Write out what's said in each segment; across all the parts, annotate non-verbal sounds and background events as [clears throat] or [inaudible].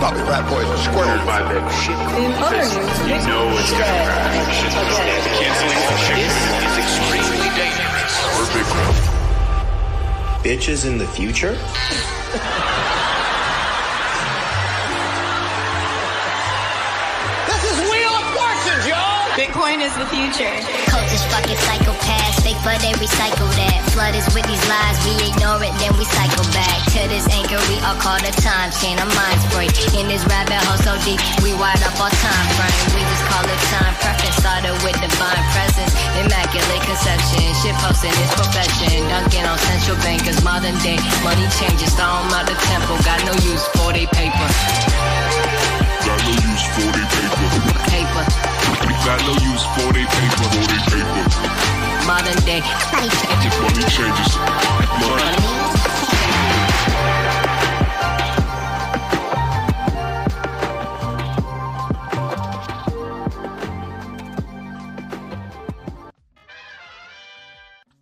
Bobby Rat Boys are squared. by that shit. In other news, You know it's gonna crash. Again. Canceling the shit. Is extremely dangerous. Bitches in the future? This is Wheel of Fortune, y'all! Bitcoin is the future. Cultish fucking psychopaths, fake but they recycle that. Flood us with these lies, we ignore it, then we cycle back. To this anchor, we are called a time chain, a mind spray. In this rabbit hole so deep, we wired up our time frame. We just call it time preference, started with divine presence. Immaculate conception, shit posting is perfection. Dunking on central bankers, modern day. Money changes, throw 'em out the temple, got no use for they paper. Got no use for they paper. Paper, Got no use for they paper. For they paper. modern day. Money changes. Money changes. Money.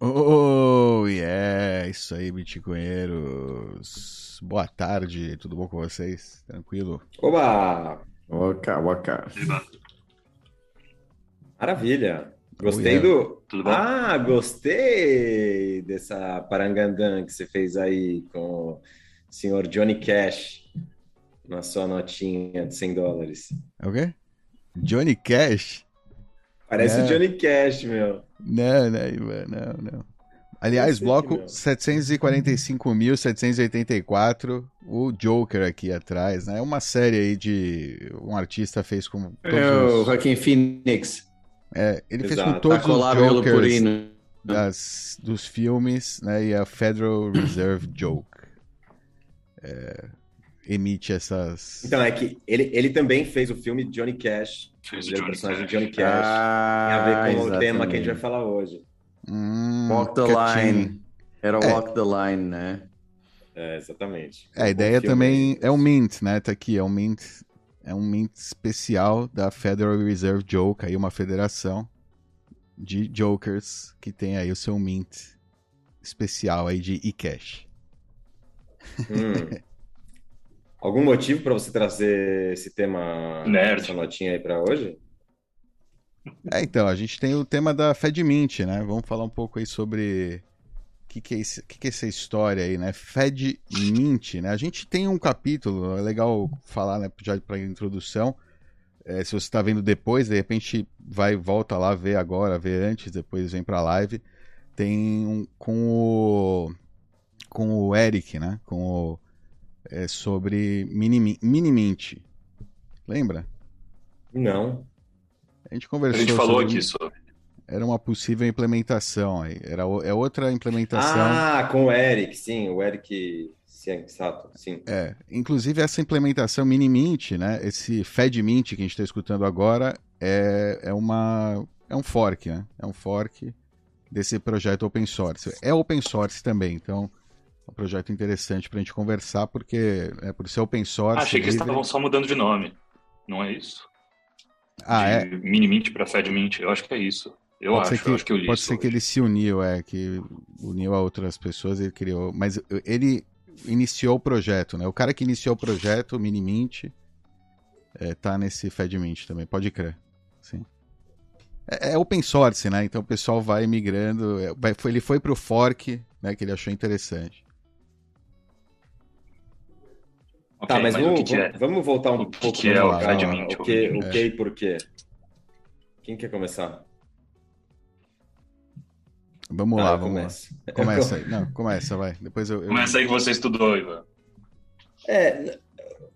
Oh, yeah! Isso aí, bitcoinheiros. Boa tarde, tudo bom com vocês? Tranquilo? Oba! Waka, waka. Maravilha! Gostei yeah. do. Tudo bom? Ah, gostei dessa parangandã que você fez aí com o senhor Johnny Cash na sua notinha de 100 dólares. É o quê? Johnny Cash? Parece É. o Johnny Cash, meu. Não, não, Ivan, não, não. Aliás, bloco que não. 745.784, o Joker aqui atrás, né? É uma série aí de um artista fez com todos É o os- Joaquim Phoenix. É, ele fez Exato. com todos Tá os Jokers das, dos filmes, né? E a Federal Reserve Joke é, emite essas. Então, é que ele, ele também fez o filme Johnny Cash. Fez o é o Johnny personagem Cash. de Johnny Cash. Tem Ah, a ver com o tema exatamente. que a gente vai falar hoje. Hum, Walk the line. Era o É. Walk the line, né? É, exatamente. É, a ideia também é um mint, né? Tá aqui, é um mint, é um mint especial da Federal Reserve Joke, aí uma federação de jokers que tem aí o seu mint especial aí de e-cash. Hum. [laughs] Algum motivo para você trazer esse tema, Nerd. essa notinha aí para hoje? É, então, a gente tem o tema da FedMint, né? Vamos falar um pouco aí sobre que, que, é, esse- que, que é essa história aí, né? FedMint, né? A gente tem um capítulo, é legal falar, né, já para introdução. É, se você está vendo depois, de repente vai volta lá ver agora, ver antes, depois vem para a live. Tem um com o com o Eric, né? Com o é, sobre Mini, Minimint. Lembra? Não. A gente A conversou gente falou sobre aqui sobre. Era uma possível implementação aí. Era é outra implementação. Ah, com o Eric, sim, o Eric Sensato, sim. É, inclusive essa implementação Minimint, né? Esse FedMint que a gente está escutando agora é, é uma é um fork, né? É um fork desse projeto open source. É open source também, então é um projeto interessante para a gente conversar porque é por ser open source. Ah, achei que eles estavam só mudando de nome. Não é isso? Ah, é. de Minimint para FedMint. Eu acho que é isso. Eu Pode acho, ser que, eu acho que eu li pode isso ser que hoje. ele se uniu, é, que uniu a outras pessoas, ele criou. Mas ele iniciou o projeto, né? O cara que iniciou o projeto, o Minimint, é, tá nesse FedMint também, pode crer. Sim. É, é open source, né? Então o pessoal vai migrando. é, vai- foi- ele foi pro fork, né? Que ele achou interessante. Ok, Tá, mas, o vamos, que, que é? vamos voltar um O que pouco que é o falar FedMint, O que, o o que e por quê? Quem quer começar? Vamos Ah, lá, vamos começo. lá. Começa aí. Não, começa, vai. Depois eu. eu- Começa aí que você estudou, Ivan. É,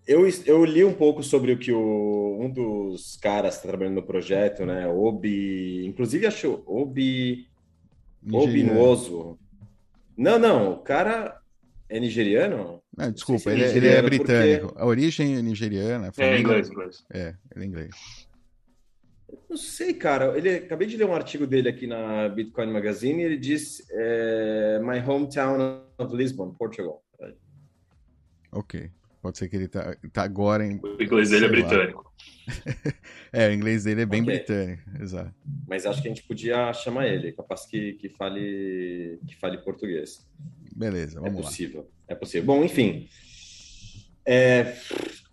eu, eu li um pouco sobre o que o, um dos caras que está trabalhando no projeto, né? Obi. Inclusive, acho Obi. Obinuoso. Não, não, o cara é nigeriano? Não, desculpa, se é ele, ele é nigeriano, porque- britânico. A origem é nigeriana. a É inglês, inglês. É, ele é inglês. Não sei, cara. Ele, acabei de ler um artigo dele aqui na Bitcoin Magazine e ele diz é, My hometown of Lisbon, Portugal. Ok. Pode ser que ele tá, tá agora em. O inglês dele é britânico. [laughs] É, o inglês dele é bem Ok. britânico, exato. Mas acho que a gente podia chamar ele, capaz que, que, fale, que fale português. Beleza, É vamos lá. possível, é possível. Bom, enfim. É,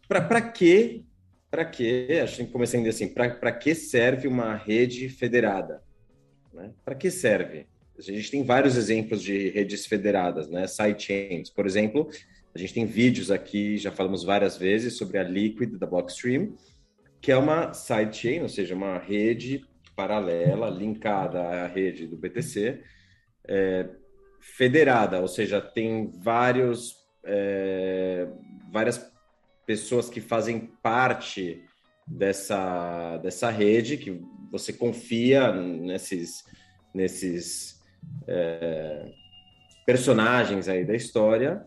Para que, para que, acho que ainda assim, para que serve uma rede federada? Né? Para que serve? A gente tem vários exemplos de redes federadas, né? Sidechains, por exemplo, a gente tem vídeos aqui, já falamos várias vezes sobre a Liquid da Blockstream, que é uma sidechain, ou seja, uma rede paralela linkada à rede do BTC, é, federada, ou seja, tem vários é, várias pessoas que fazem parte dessa, dessa rede, que você confia nesses, nesses é, personagens aí da história.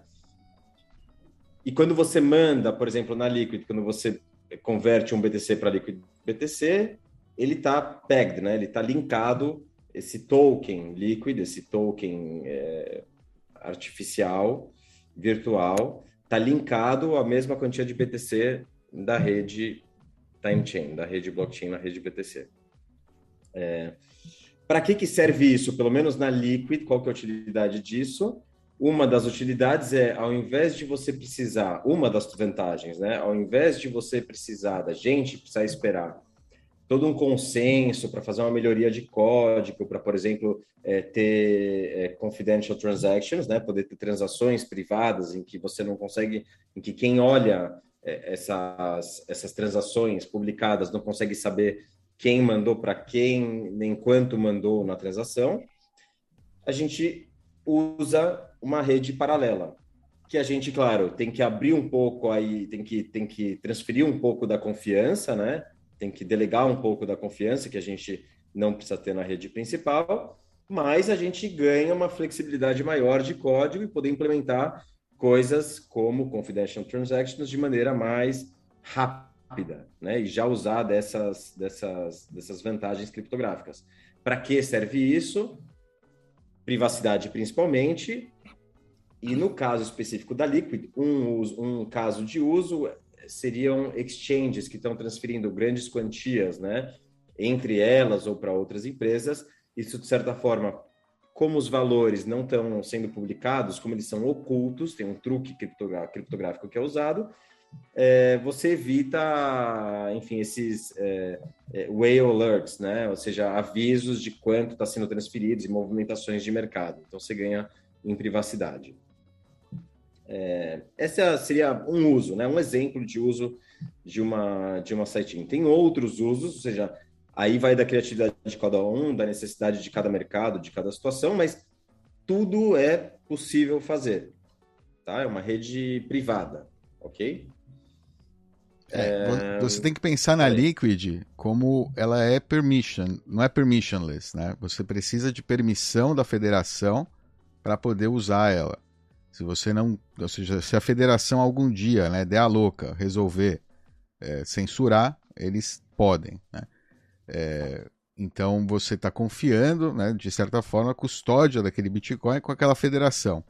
E quando você manda, por exemplo, na Liquid, quando você converte um BTC para Liquid BTC, ele está pegged, né? Ele está linkado esse token Liquid, esse token é, artificial, virtual, está linkado à mesma quantia de BTC da rede time chain, da rede blockchain na rede BTC. É, para que, que serve isso? Pelo menos na Liquid, qual que é a utilidade disso? Uma das utilidades é, ao invés de você precisar, uma das vantagens, né? Ao invés de você precisar, da gente precisar esperar todo um consenso para fazer uma melhoria de código, para, por exemplo, é, ter é, confidential transactions, né? Poder ter transações privadas em que você não consegue, em que quem olha é, essas, essas transações publicadas não consegue saber quem mandou para quem, nem quanto mandou na transação, a gente usa uma rede paralela, que a gente, claro, tem que abrir um pouco aí, tem que, tem que transferir um pouco da confiança, né? Tem que delegar um pouco da confiança que a gente não precisa ter na rede principal, mas a gente ganha uma flexibilidade maior de código e poder implementar coisas como confidential transactions de maneira mais rápida, né? E já usar dessas, dessas, dessas vantagens criptográficas. Para que serve isso? privacidade principalmente, e no caso específico da Liquid, um, um caso de uso seriam exchanges que estão transferindo grandes quantias, né, entre elas ou para outras empresas. Isso, de certa forma, como os valores não estão sendo publicados, como eles são ocultos, tem um truque criptográfico que é usado, é, você evita, enfim, esses é, é, whale alerts, né? Ou seja, avisos de quanto está sendo transferido e movimentações de mercado. Então, você ganha em privacidade. É, essa seria um uso, né? Um exemplo de uso de uma de uma sidechain. Tem outros usos, ou seja, aí vai da criatividade de cada um, da necessidade de cada mercado, de cada situação, mas tudo é possível fazer, tá? É uma rede privada, ok? É, você tem que pensar na Liquid como ela é permission, não é permissionless, né? Você precisa de permissão da federação para poder usar ela. Se você não, ou seja, se a federação algum dia, né, der a louca, resolver é, censurar, eles podem, né? É, então você está confiando, né, de certa forma, a custódia daquele Bitcoin com aquela federação.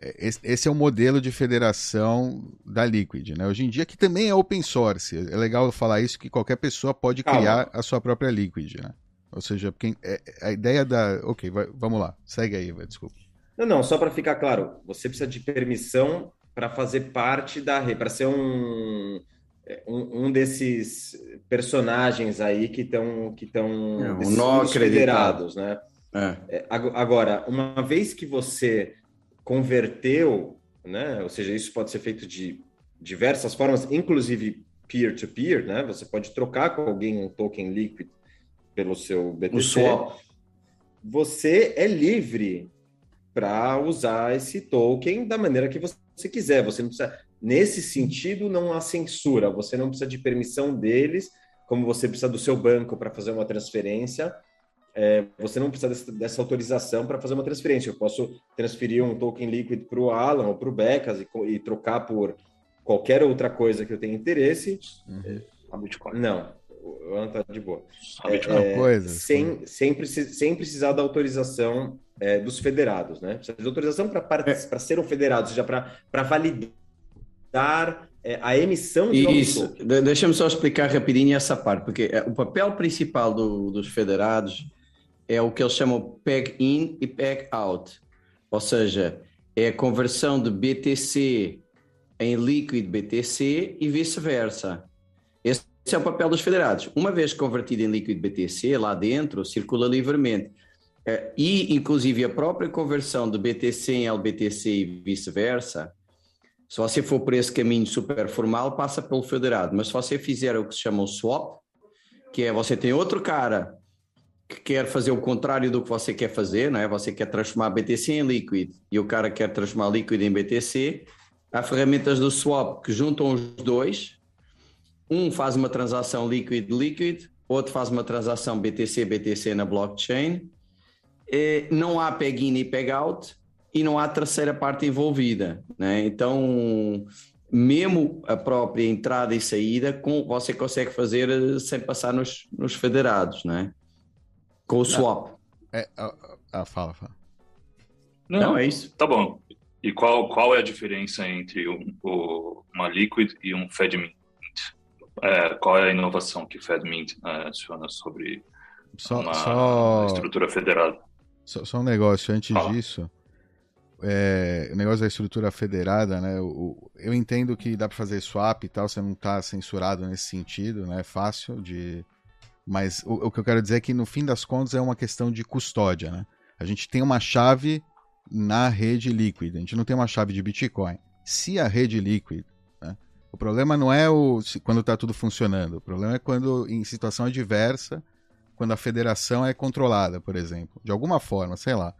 Esse é o modelo de federação da Liquid, né? Hoje em dia, que também é open source. É legal falar isso, que qualquer pessoa pode criar Calma. a sua própria Liquid, né? Ou seja, quem, é, a ideia da... Ok, vai, vamos lá. Segue aí, vai, desculpa. Não, não, só para ficar claro. Você precisa de permissão para fazer parte da rede, para ser um, um, um, desses personagens aí que estão que estão é, um federados, né? É. é agora, uma vez que você converteu, né? Ou seja, isso pode ser feito de diversas formas, inclusive peer-to-peer, -peer, né? Você pode trocar com alguém um token Liquid pelo seu BTC. O swap. Você é livre para usar esse token da maneira que você quiser. Você não precisa, nesse sentido, não há censura. Você não precisa de permissão deles, como você precisa do seu banco para fazer uma transferência é, você não precisa dessa, dessa autorização para fazer uma transferência. Eu posso transferir um token líquido para o Alan ou para o Becas e, e, trocar por qualquer outra coisa que eu tenha interesse. Uhum. Não, o Alan está de boa. É, coisa, sem, sem, sem, precisar da autorização é, dos federados, né? Precisa de autorização para é. ser um federado, ou seja, para validar é, a emissão de Isso, deixa-me só explicar rapidinho essa parte, porque é, o papel principal do, dos federados é o que eles chamam PEG in e PEG out. Ou seja, é a conversão de BTC em Liquid BTC e vice-versa. Esse é o papel dos federados. Uma vez convertido em Liquid BTC, lá dentro circula livremente. Eh, E, inclusive, a própria conversão de BTC em LBTC e vice-versa, se você for por esse caminho super formal, passa pelo federado. Mas se você fizer o que se chama o swap, que é você tem outro cara que quer fazer o contrário do que você quer fazer, não é? Você quer transformar BTC em Liquid e o cara quer transformar Liquid em BTC. Há ferramentas do swap que juntam os dois. Um faz uma transação Liquid-Liquid, outro faz uma transação BTC-BTC na blockchain. Eh, Não há peg-in e peg-out e não há terceira parte envolvida, né? Então, mesmo a própria entrada e saída, com, você consegue fazer eh, sem passar nos, nos federados, né? Com o swap. É, ah, ah, fala, fala. Não, é isso. Tá bom. E qual, qual é a diferença entre um, o- uma Liquid e um FedMint? É, qual é a inovação que FedMint né, adiciona sobre Só, uma só, estrutura federada? só, só um negócio antes Fala. disso. É, o negócio da estrutura federada, né? o- eu entendo que dá para fazer swap e tal, você não tá censurado nesse sentido, né? É fácil de. Mas o, o que eu quero dizer é que no fim das contas é uma questão de custódia, né? A gente tem uma chave na rede Liquid, a gente não tem uma chave de Bitcoin. Se a rede Liquid, né? O problema não é o quando está tudo funcionando, o problema é quando em situação adversa, quando a federação é controlada, por exemplo, de alguma forma, sei lá,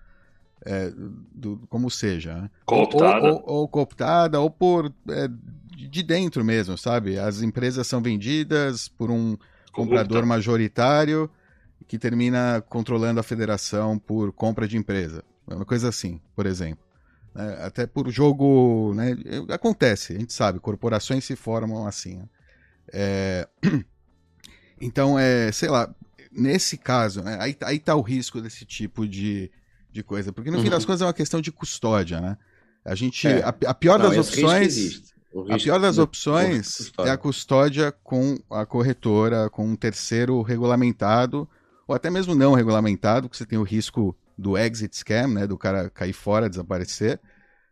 é, do- como seja, né? Cooptada. Ou, ou- ou cooptada, ou por é, de de dentro mesmo, sabe? As empresas são vendidas por um comprador majoritário que termina controlando a federação por compra de empresa. É Uma coisa assim, por exemplo. Né? Até por jogo. Né? Acontece, a gente sabe, corporações se formam assim. né? É, [clears throat] Então, é, sei lá, nesse caso, né? aí, aí tá o risco desse tipo de, de coisa. Porque no fim Uhum. das contas é uma questão de custódia, né? A gente. É. A, a pior Não, opções. A pior das de- opções é a custódia com a corretora, com um terceiro regulamentado, ou até mesmo não regulamentado, que você tem o risco do exit scam, né, do cara cair fora, desaparecer.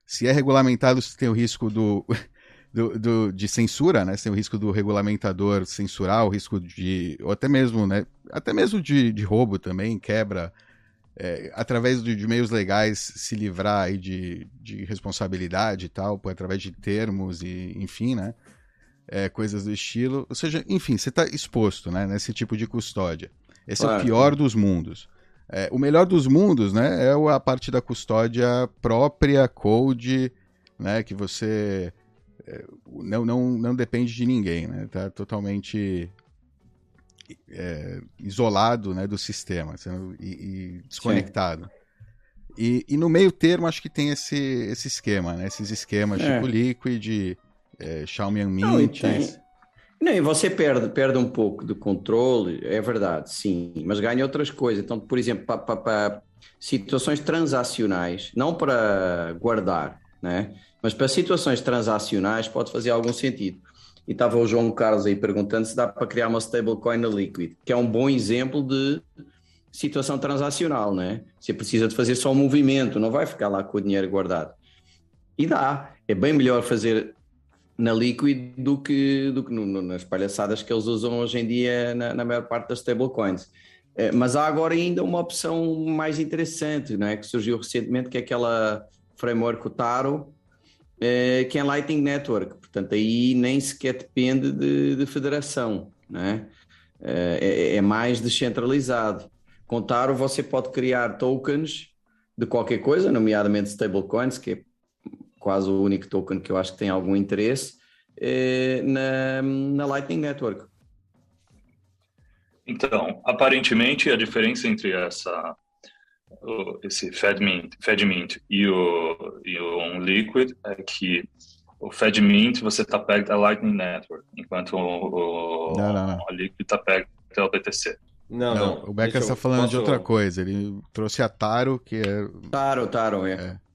Se é regulamentado, você tem o risco do, [laughs] do, do- de censura, né? Você tem o risco do regulamentador censurar, o risco de. ou até mesmo, né? Até mesmo de, de roubo também, quebra. é, através de, de meios legais se livrar aí de, de responsabilidade e tal, por, através de termos e enfim, né? É, coisas do estilo. Ou seja, enfim, você está exposto né, nesse tipo de custódia. Esse é o Claro. pior dos mundos. É, o melhor dos mundos, né, é a parte da custódia própria, code, né, que você é, não, não, não depende de ninguém, né, tá totalmente é, isolado, né, do sistema sendo- e, e desconectado. E, e no meio termo, acho que tem esse, esse esquema, né, esses esquemas É. tipo Liquid, é, Xiaomi Não, e Mint, tem- Não, e você perde, perde um pouco de controle, é verdade, sim, mas ganha outras coisas. Então, por exemplo, para situações transacionais, não para guardar, né? mas para situações transacionais pode fazer algum sentido. E estava o João Carlos aí perguntando se dá para criar uma stablecoin na Liquid, que é um bom exemplo de situação transacional, né? Você precisa de fazer só um movimento, não vai ficar lá com o dinheiro guardado. E dá, é bem melhor fazer na Liquid do que, do que no- no- nas palhaçadas que eles usam hoje em dia na, na maior parte das stablecoins. Eh, Mas há agora ainda uma opção mais interessante, não é? que surgiu recentemente, que é aquela framework Taro, eh, que é Lightning Network. Portanto, aí nem sequer depende de, de federação, é? Eh, é, é mais descentralizado. Com Taro você pode criar tokens de qualquer coisa, nomeadamente stablecoins, que é quase o único token que eu acho que tem algum interesse, eh, na, na Lightning Network. Então, aparentemente, a diferença entre essa o- esse FedMint, FedMint e o e o um Liquid é que o FedMint você está perto da Lightning Network, enquanto o, o, Não, não, não. o Liquid está perto do BTC. Não, Não, não. o Becker está falando de posso- outra coisa. Ele trouxe a Taro, que é Taro, Taro, é. É.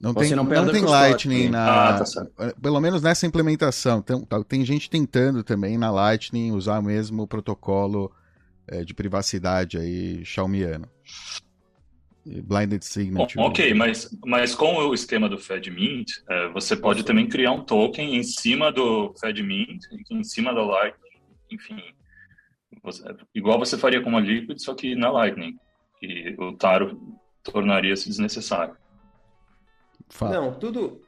Não Você tem, não não tem. Lightning na. Ah, tá certo. Pelo menos nessa implementação. Tem, tá- tem gente tentando também na Lightning usar mesmo o protocolo é, de privacidade aí xiaomiano. Blinded Signature. Ok, mas, mas com o esquema do FedMint, é, você pode também criar um token em cima do FedMint, em cima da Lightning, enfim. Você, igual você faria com a Liquid, só que na Lightning. E o Taro tornaria-se desnecessário. Fala. Não, tudo.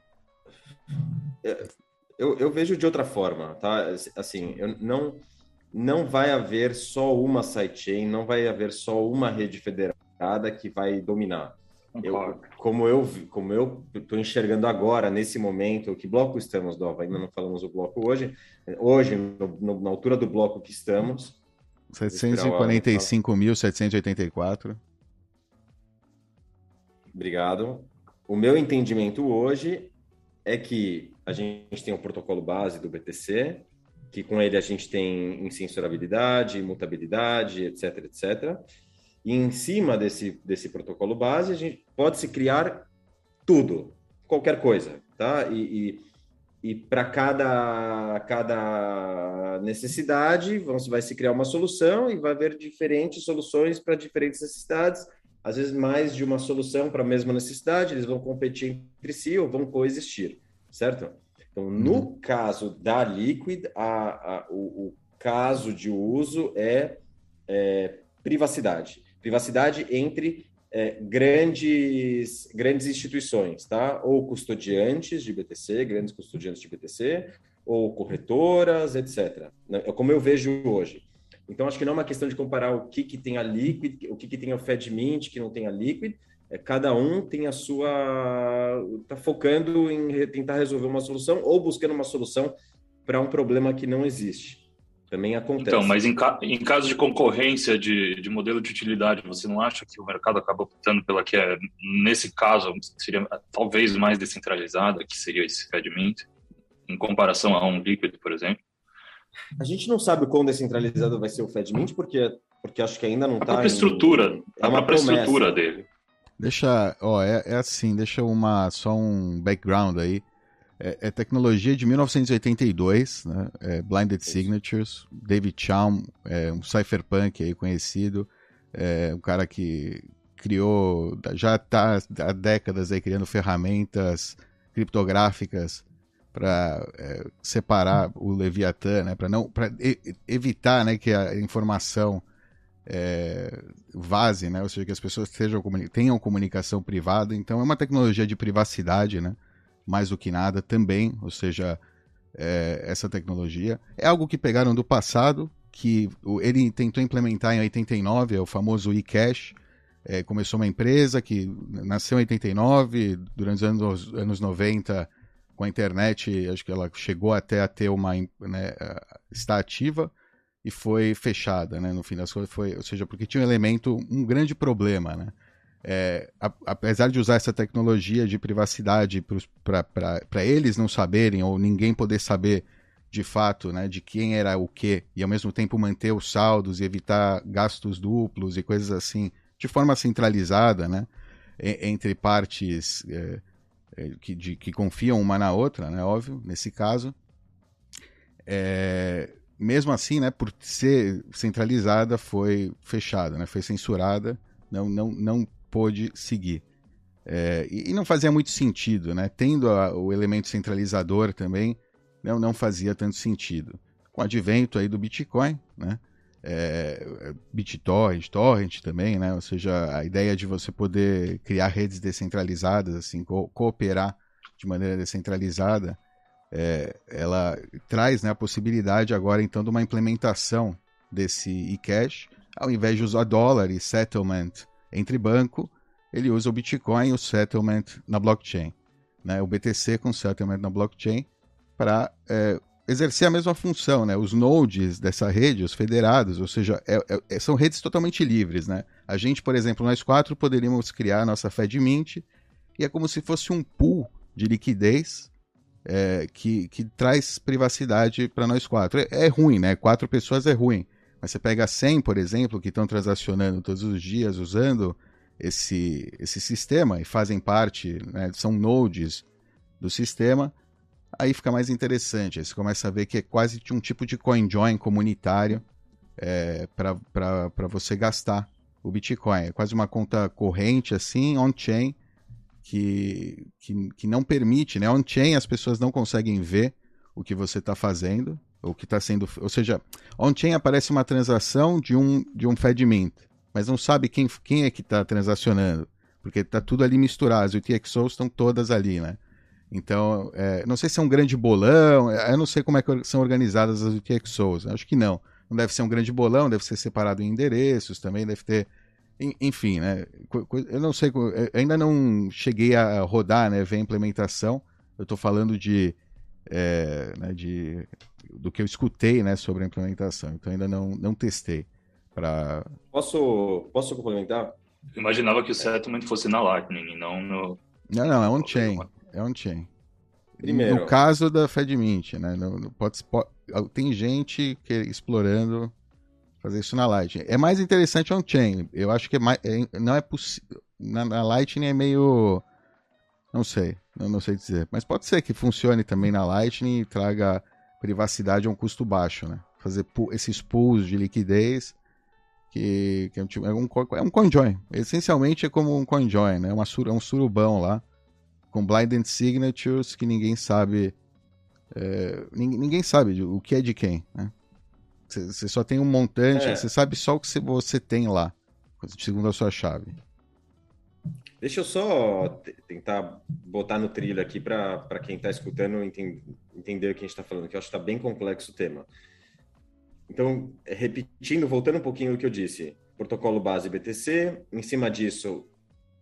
Eu, eu vejo de outra forma, tá? Assim, eu não, não vai haver só uma sidechain, não vai haver só uma rede federada que vai dominar. Eu, como eu vi- como eu estou enxergando agora nesse momento, que bloco estamos, Dova? Ainda não falamos o bloco hoje. Hoje, no- no- na altura do bloco que estamos, 745.784. Obrigado. O meu entendimento hoje é que a gente tem o protocolo base do BTC, que com ele a gente tem incensurabilidade, imutabilidade, etc, etc. E em cima desse, desse protocolo base, a gente pode se criar tudo, qualquer coisa, tá? E, e, e para cada, cada necessidade, vamos, vai se criar uma solução e vai haver diferentes soluções para diferentes necessidades às vezes mais de uma solução para a mesma necessidade, eles vão competir entre si ou vão coexistir, certo? Então, no caso da Liquid, a, a- o, o caso de uso é, é privacidade. Privacidade entre é, grandes, grandes instituições, tá? Ou custodiantes de BTC, grandes custodiantes de BTC, ou corretoras, etc. Né? É como eu vejo hoje. Então, acho que não é uma questão de comparar o que, que tem a Liquid, o que, que tem a FedMint, que não tem a Liquid. É, cada um tem a sua. Está focando em tentar resolver uma solução ou buscando uma solução para um problema que não existe. Também acontece. Então, mas em, ca- em caso de concorrência de, de modelo de utilidade, você não acha que o mercado acaba optando pela que é, nesse caso, seria talvez mais descentralizada, que seria esse FedMint, em comparação a um Liquid, por exemplo? A gente não sabe o quão descentralizado vai ser o FedMint, porque, porque acho que ainda não A está. própria estrutura, é a uma própria promessa. estrutura dele. Deixa, ó, é, é assim, deixa uma só um background aí. É, é tecnologia de 1982, né? É Blinded Signatures, David Chaum, é um cypherpunk aí conhecido, é um cara que criou, já está há décadas aí criando ferramentas criptográficas para separar o Leviatã, né? Para não, para evitar, né, que a informação é, vaze, né? Ou seja, que as pessoas sejam, tenham comunicação privada. Então é uma tecnologia de privacidade, né? Mais do que nada também, ou seja, é, essa tecnologia é algo que pegaram do passado, que ele tentou implementar em 89, é o famoso eCash. É, começou uma empresa que nasceu em 89, durante os anos, anos 90, com a internet, acho que ela chegou até a ter uma, né, está ativa e foi fechada, né? No fim das contas foi, ou seja, porque tinha um elemento, um grande problema, né? É, a- apesar de usar essa tecnologia de privacidade para eles não saberem ou ninguém poder saber de fato, né, de quem era o que e ao mesmo tempo manter os saldos e evitar gastos duplos e coisas assim de forma centralizada, né, entre partes é, que, de- que confiam uma na outra, né, óbvio, nesse caso. É, mesmo assim, né, por ser centralizada, foi fechada, né, foi censurada, não, não, não pôde seguir. É, e, e não fazia muito sentido, né? Tendo a- o elemento centralizador também, não, não fazia tanto sentido. Com o advento aí do Bitcoin, né? É, BitTorrent, Torrent também, né? Ou seja, a ideia de você poder criar redes descentralizadas, assim, co- cooperar de maneira descentralizada, é, ela traz né, a possibilidade agora então de uma implementação desse eCash, ao invés de usar dólar e settlement entre banco, ele usa o Bitcoin e o settlement na blockchain. Né? O BTC com settlement na blockchain para exercer a mesma função. Né? Os nodes dessa rede, os federados, ou seja, é- é- são redes totalmente livres. Né? A gente, por exemplo, nós quatro poderíamos criar a nossa FedMint e é como se fosse um pool de liquidez é, que, que traz privacidade para nós quatro. É, é ruim, né? Quatro pessoas é ruim. Mas você pega 100, por exemplo, que estão transacionando todos os dias usando esse, esse sistema e fazem parte, né, são nodes do sistema, aí fica mais interessante. Aí você começa a ver que é quase um tipo de CoinJoin comunitário é, para você gastar o Bitcoin. É quase uma conta corrente, assim, on-chain, que, que, que não permite, né? On-chain as pessoas não conseguem ver o que você está fazendo, o que está sendo. Ou seja, on-chain aparece uma transação de um, de um FedMint, mas não sabe quem, quem é que está transacionando, porque está tudo ali misturado. As UTXOs estão todas ali, né? Então, é, não sei se é um grande bolão, eu não sei como é que são organizadas as UTXOs, acho que não. Não deve ser um grande bolão, deve ser separado em endereços também, deve ter. Enfim, né? Eu não sei, eu ainda não cheguei a rodar, né? Ver a implementação. Eu estou falando de, é, né, de do que eu escutei, né, sobre a implementação. Então ainda não, não testei. Pra... Posso, posso complementar? Eu imaginava que o settlement fosse na Lightning e não no. Não, não, é on-chain. É on-chain. Primeiro. No caso da FedMint, né? No, pode, pode, tem gente que, explorando fazer isso na Lightning. É mais interessante on-chain. Eu acho que é mais, é, não é possível. Na, na, Lightning é meio. Não sei. Não, não sei dizer. Mas pode ser que funcione também na Lightning e traga privacidade a um custo baixo, né? Fazer esses pools de liquidez que, que é, um, é, um, é um CoinJoin. Essencialmente é como um CoinJoin, né? Uma, é um surubão lá com blinded signatures que ninguém sabe é, ninguém sabe o que é de quem, né? Você só tem um montante, você é. sabe só o que você tem lá, segundo a sua chave. Deixa eu só tentar botar no trilho aqui para quem está escutando entender, entender o que a gente está falando, que eu acho que está bem complexo o tema. Então, repetindo, voltando um pouquinho do que eu disse, protocolo base BTC, em cima disso,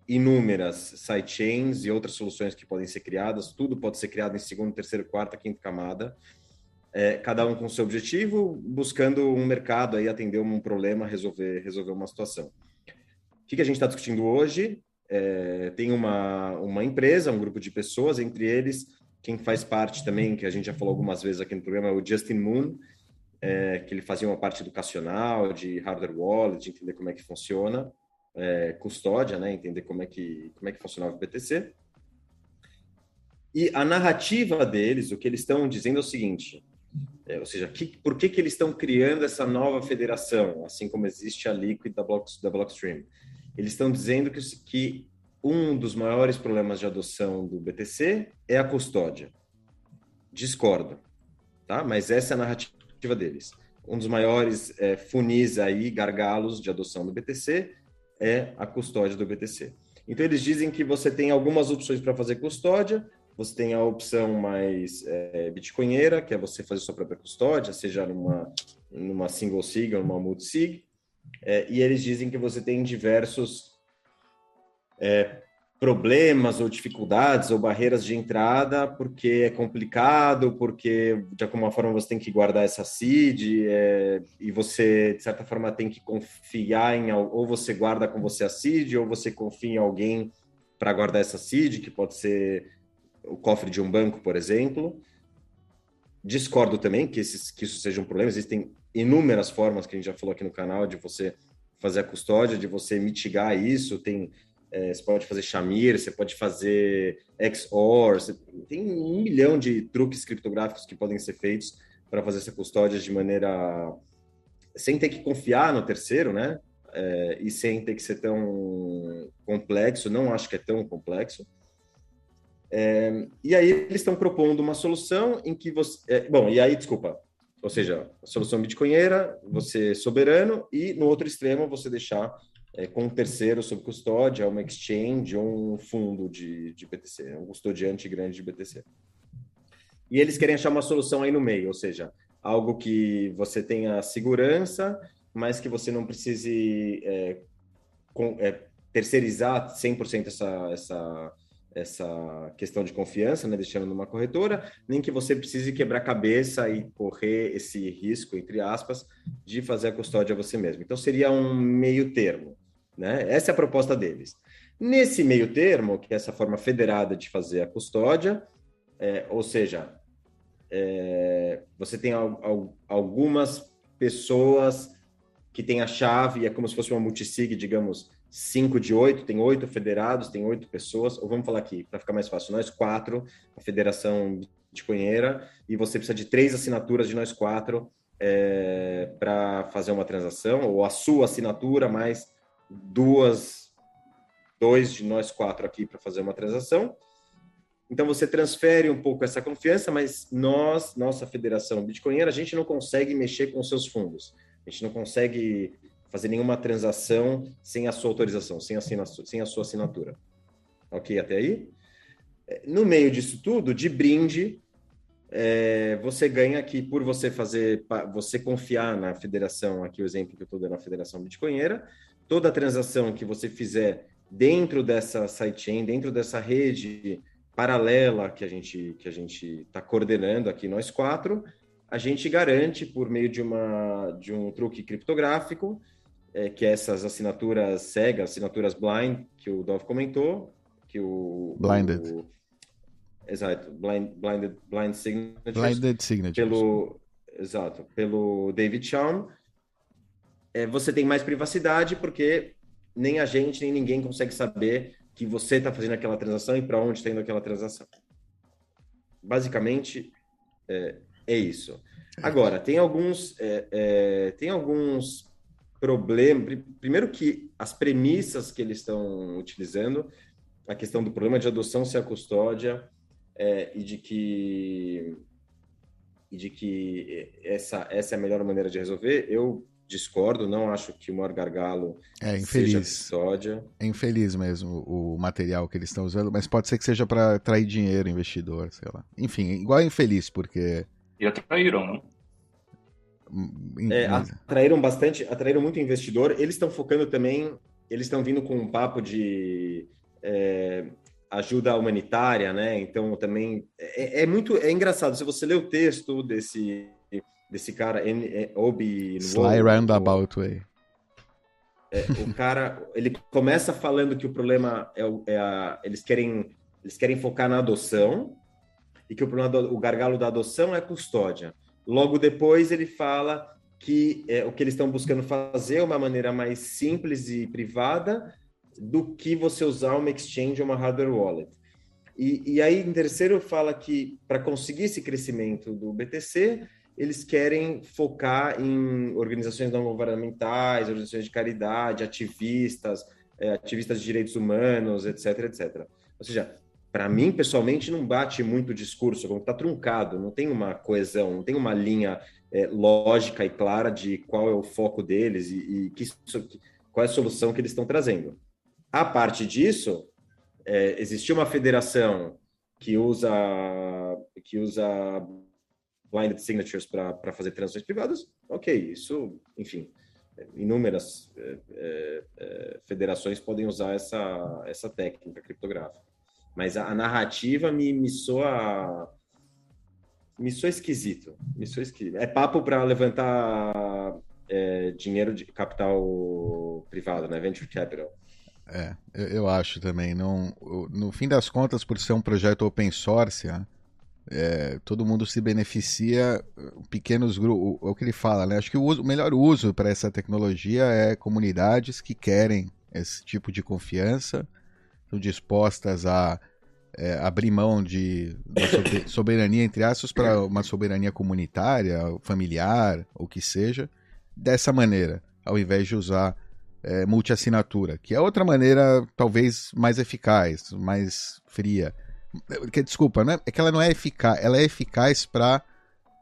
inúmeras sidechains e outras soluções que podem ser criadas. Tudo pode ser criado em segunda, terceira, quarta, quinta camada. É, cada um com seu objetivo, buscando um mercado aí atender um problema, resolver resolver uma situação. O que, que a gente está discutindo hoje? É, tem uma, uma empresa, um grupo de pessoas, entre eles quem faz parte também, que a gente já falou algumas vezes aqui no programa, é o Justin Moon, é, que ele fazia uma parte educacional, de hardware wallet, de entender como é que funciona é, custódia, né, entender como é que como é que funcionava o BTC. E a narrativa deles, o que eles estão dizendo é o seguinte, é, ou seja, que, por que, que eles estão criando essa nova federação, assim como existe a Liquid da, Block, da Blockstream? Eles estão dizendo que, que um dos maiores problemas de adoção do BTC é a custódia. Discordo, tá? Mas essa é a narrativa deles. Um dos maiores é, funis aí, gargalos de adoção do BTC é a custódia do BTC. Então, eles dizem que você tem algumas opções para fazer custódia, você tem a opção mais é, bitcoinheira, que é você fazer sua própria custódia, seja numa, numa single sig ou numa multisig, é, e eles dizem que você tem diversos é, problemas ou dificuldades ou barreiras de entrada porque é complicado, porque de alguma forma você tem que guardar essa seed é, e você, de certa forma, tem que confiar em ou você guarda com você a seed ou você confia em alguém para guardar essa seed, que pode ser o cofre de um banco, por exemplo. Discordo também que, esses, que isso seja um problema, existem inúmeras formas que a gente já falou aqui no canal de você fazer a custódia, de você mitigar isso, tem é, você pode fazer Shamir, você pode fazer XOR, você, tem um milhão de truques criptográficos que podem ser feitos para fazer essa custódia de maneira sem ter que confiar no terceiro, né? É, e sem ter que ser tão complexo, não acho que é tão complexo. É, e aí eles estão propondo uma solução em que você, é, bom, e aí desculpa, ou seja, a solução bitcoinheira, você soberano e no outro extremo você deixar é, com um terceiro sob custódia, uma exchange ou um fundo de, de BTC, um custodiante grande de BTC. E eles querem achar uma solução aí no meio, ou seja, algo que você tenha segurança, mas que você não precise é, com, é, terceirizar 100% essa, essa, essa questão de confiança, né, deixando numa corretora, nem que você precise quebrar cabeça e correr esse risco, entre aspas, de fazer a custódia você mesmo. Então, seria um meio termo. Né? Essa é a proposta deles. Nesse meio termo, que é essa forma federada de fazer a custódia, é, ou seja, é, você tem al, al, algumas pessoas que têm a chave, é como se fosse uma multisig, digamos, 5 de 8, tem oito federados, tem oito pessoas, ou vamos falar aqui, para ficar mais fácil, nós quatro, a federação bitcoinheira, e você precisa de três assinaturas de nós quatro é, para fazer uma transação, ou a sua assinatura mais duas, dois de nós quatro aqui para fazer uma transação. Então você transfere um pouco essa confiança, mas nós, nossa federação bitcoinera, a gente não consegue mexer com seus fundos. A gente não consegue fazer nenhuma transação sem a sua autorização, sem a, sem a sua assinatura. Ok até aí? No meio disso tudo, de brinde, é, você ganha aqui por você fazer, você confiar na federação, aqui o exemplo que eu estou dando na federação bitcoinera, toda transação que você fizer dentro dessa sidechain, dentro dessa rede paralela que a gente que a gente está coordenando aqui nós quatro, a gente garante por meio de uma de um truque criptográfico é, que é essas assinaturas cegas, assinaturas blind que o Dov comentou, que o blinded o, exato blind blinded blind signatures, blinded signatures pelo exato pelo David Chaum é, você tem mais privacidade porque nem a gente nem ninguém consegue saber que você está fazendo aquela transação e para onde está indo aquela transação. Basicamente, é, é isso. Agora, tem alguns, é, é, tem alguns problemas. Primeiro que as premissas que eles estão utilizando, a questão do problema de adoção ser a custódia é, e de que e de que essa, essa é a melhor maneira de resolver, eu discordo, não acho que o maior gargalo é infeliz. seja custódia. É infeliz mesmo o material que eles estão usando, mas pode ser que seja para atrair dinheiro, investidor, sei lá. Enfim, igual é infeliz, porque. E atraíram, não? É, atraíram bastante, atraíram muito investidor. Eles estão focando também, eles estão vindo com um papo de é, ajuda humanitária, né? Então também é, é, muito é engraçado. Se você ler o texto desse desse cara, é, Obi... Sly Roundabout Way. É, o cara, ele começa falando que o problema é, é a, eles querem eles querem focar na adoção e que o problema do, o gargalo da adoção é custódia. Logo depois ele fala que é, o que eles estão buscando fazer é uma maneira mais simples e privada do que você usar uma exchange ou uma hardware wallet. E, e aí, em terceiro, fala que para conseguir esse crescimento do BTC, eles querem focar em organizações não governamentais, organizações de caridade, ativistas, é, ativistas de direitos humanos, etc, etc. Ou seja, para mim, pessoalmente, não bate muito o discurso, como está truncado, não tem uma coesão, não tem uma linha é, lógica e clara de qual é o foco deles e, e que, qual é a solução que eles estão trazendo. A parte disso, é, existiu uma federação que usa que usa blinded signatures para fazer transações privadas, ok, isso, enfim, inúmeras é, é, federações podem usar essa, essa técnica criptográfica. Mas a, a narrativa me, me soa me soa esquisito, me soa esquisito. É papo para levantar é, dinheiro de capital privado, né? Venture capital. É, eu, eu acho também. Não, no fim das contas, por ser um projeto open source, né? é, todo mundo se beneficia, pequenos grupos, o, o, que ele fala, né? Acho que o, uso, o melhor uso para essa tecnologia é comunidades que querem esse tipo de confiança, estão dispostas a é, abrir mão de [coughs] soberania, entre aspas, para uma soberania comunitária, familiar, o que seja, dessa maneira, ao invés de usar é, multi-assinatura, que é outra maneira talvez mais eficaz, mais fria que, desculpa, né? é que ela não é eficaz, ela é eficaz para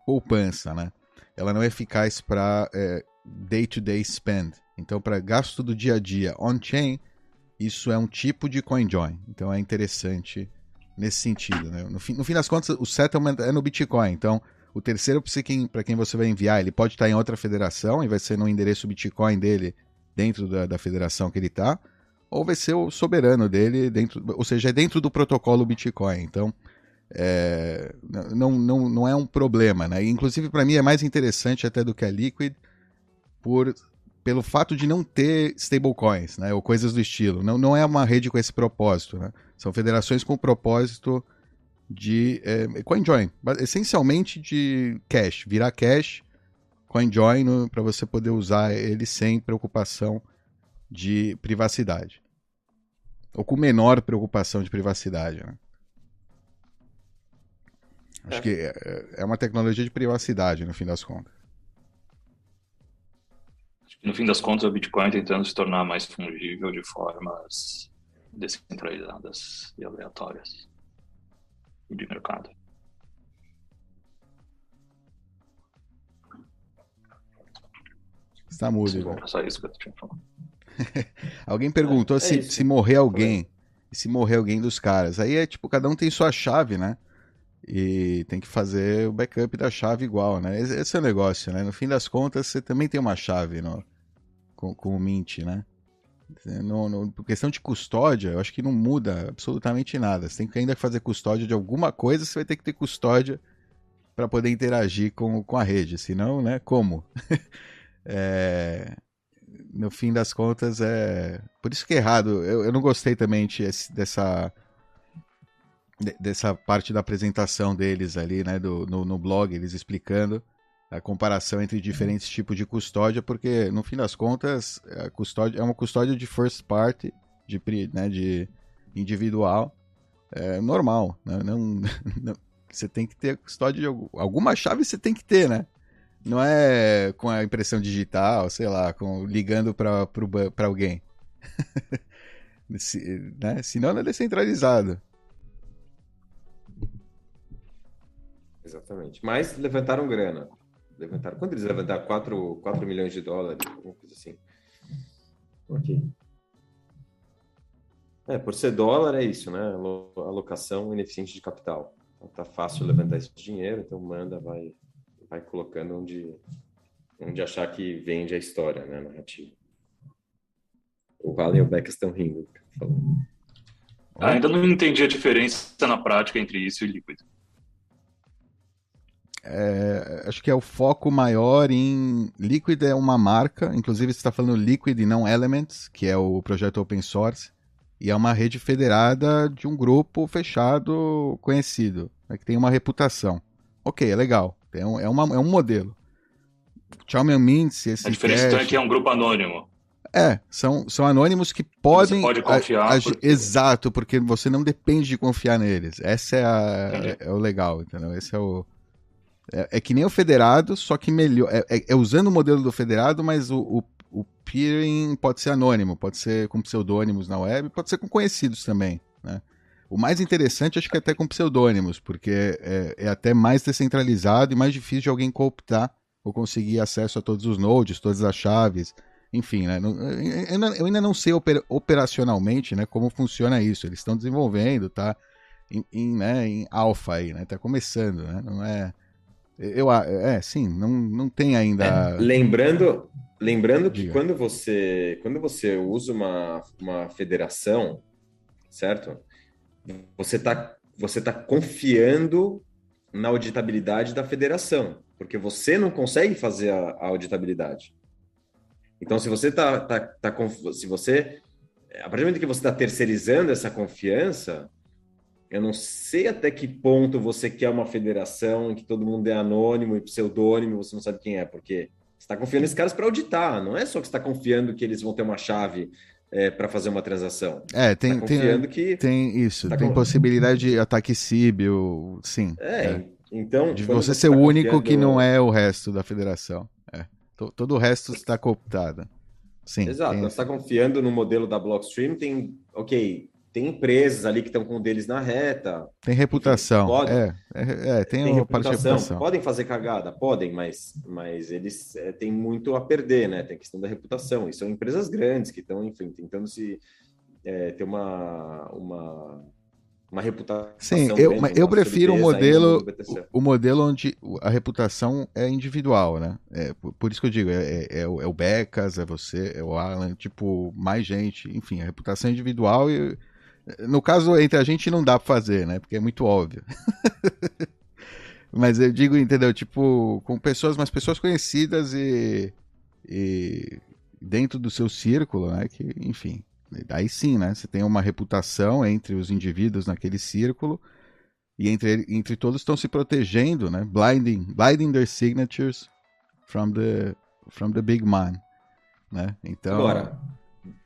poupança, né? Ela não é eficaz para é, day-to-day spend. Então, para gasto do dia a dia on-chain, isso é um tipo de CoinJoin. Então, é interessante nesse sentido. Né? No, fim, no fim das contas, o settlement é no Bitcoin. Então, o terceiro, para quem, você vai enviar, ele pode estar em outra federação e vai ser no endereço Bitcoin dele dentro da, da federação que ele está ou vai ser o soberano dele, dentro, ou seja, é dentro do protocolo Bitcoin. Então, é, não, não, não é um problema. Né? Inclusive, para mim, é mais interessante até do que a Liquid, por, pelo fato de não ter stablecoins, né? ou coisas do estilo. Não, não é uma rede com esse propósito. Né? São federações com o propósito de é, CoinJoin, essencialmente de cash, virar cash, CoinJoin, para você poder usar ele sem preocupação de privacidade. Ou com menor preocupação de privacidade. Né? Acho é. que é, é uma tecnologia de privacidade, no fim das contas. No fim das contas, o Bitcoin tentando se tornar mais fungível de formas descentralizadas e aleatórias de mercado. Está mudo. Igor. é só isso que eu tinha falado. [laughs] Alguém perguntou É, é se, isso. se morrer alguém. Se morrer alguém dos caras. Aí é tipo, cada um tem sua chave, né? E tem que fazer o backup da chave igual, né? Esse, esse é o negócio, né? No fim das contas, você também tem uma chave no, com, com o Mint, né? No, no- por questão de custódia, eu acho que não muda absolutamente nada. Você tem que ainda fazer custódia de alguma coisa, você vai ter que ter custódia para poder interagir com, com a rede. Senão, né? Como? [laughs] É, no fim das contas, é. Por isso que é errado. Eu, eu não gostei também de- dessa. de- dessa parte da apresentação deles ali, né? Do, no, no blog, eles explicando a comparação entre diferentes tipos de custódia, porque no fim das contas, a custódia é uma custódia de first party, de, né, de individual, é normal. Né? Não, [laughs] não- você tem que ter custódia de algum- alguma chave você tem que ter, né? Não é com a impressão digital, sei lá, com ligando para alguém. [laughs] Se, né? Senão não é descentralizado. Exatamente. Mas levantaram grana. Levantaram. Quando eles levantaram 4, 4 milhões de dólares, alguma coisa assim. Ok. É, por ser dólar é isso, né? Alo- Alocação ineficiente de capital. Então, tá fácil levantar esse dinheiro, então manda, vai, vai colocando onde, onde achar que vende a história, né? A narrativa. O Valen e o Beck estão rindo. falando. Ah, ainda não entendi a diferença na prática entre isso e líquido. É, acho que é o foco maior em. Liquid é uma marca, inclusive você está falando Liquid e não Elements, que é o projeto open source, e é uma rede federada de um grupo fechado conhecido, né, que tem uma reputação. Ok, é legal, é um, é uma, é um modelo. Xiaomi Mints, esse A diferença então é que é um grupo anônimo. É, são, são anônimos que podem. pode confiar, a- porque- Exato, porque você não depende de confiar neles. Essa é, a, é, é o legal, entendeu? Esse é o. É, é que nem o federado, só que melhor. É, é- é usando o modelo do federado, mas o, o, o peering pode ser anônimo, pode ser com pseudônimos na web, pode ser com conhecidos também. Né? O mais interessante, acho que é até com pseudônimos, porque é, é até mais descentralizado e mais difícil de alguém cooptar ou conseguir acesso a todos os nodes, todas as chaves. Enfim, né? eu ainda- não sei oper- operacionalmente né, como funciona isso. Eles estão desenvolvendo, tá? Em, em, né, em alfa aí, né? Tá começando, né? Não é. Eu, é, sim, não, não tem ainda. Lembrando, lembrando que Diga. quando você, quando você usa uma, uma federação, certo? Você está você tá confiando na auditabilidade da federação, porque você não consegue fazer a, a auditabilidade. Então, se você tá, tá, tá conf- se você a partir do momento que você está terceirizando essa confiança, eu não sei até que ponto você quer uma federação em que todo mundo é anônimo e pseudônimo, você não sabe quem é, porque você está confiando nesses caras para auditar, não é só que você está confiando que eles vão ter uma chave para fazer uma transação. É, tem, confiando tem, que. tem isso, Tá tem com- possibilidade de ataque síbio, sim. É, então. De você ser tá o único que confiando- não é o resto da federação. É. To- Todo o resto está cooptado. Sim. Exato, tem você está confiando no modelo da Blockstream, tem, ok, tem empresas ali que estão com deles na reta, Tem reputação. pode- é, é, é, tem, tem reputação, reputação. podem fazer cagada, podem, mas, mas eles é, têm muito a perder, né? Tem a questão da reputação, e são empresas grandes que estão, enfim, tentando se é, ter uma, uma, uma reputação. Sim, eu, grande, eu prefiro o ainda modelo, o, o modelo onde a reputação é individual, né? É, por, por isso que eu digo, é, é- é o, é o Becas, é você, é o Alan, tipo, mais gente, enfim, a reputação é individual e no caso entre a gente não dá pra fazer, né? Porque é muito óbvio. [laughs] mas eu digo, entendeu? Tipo, com pessoas, mas pessoas conhecidas e, e dentro do seu círculo, né? Que, enfim, Aí sim, né? Você tem uma reputação entre os indivíduos naquele círculo e entre, entre todos estão se protegendo, né? Blinding, blinding their signatures from the, from the big man, né? Então, Agora,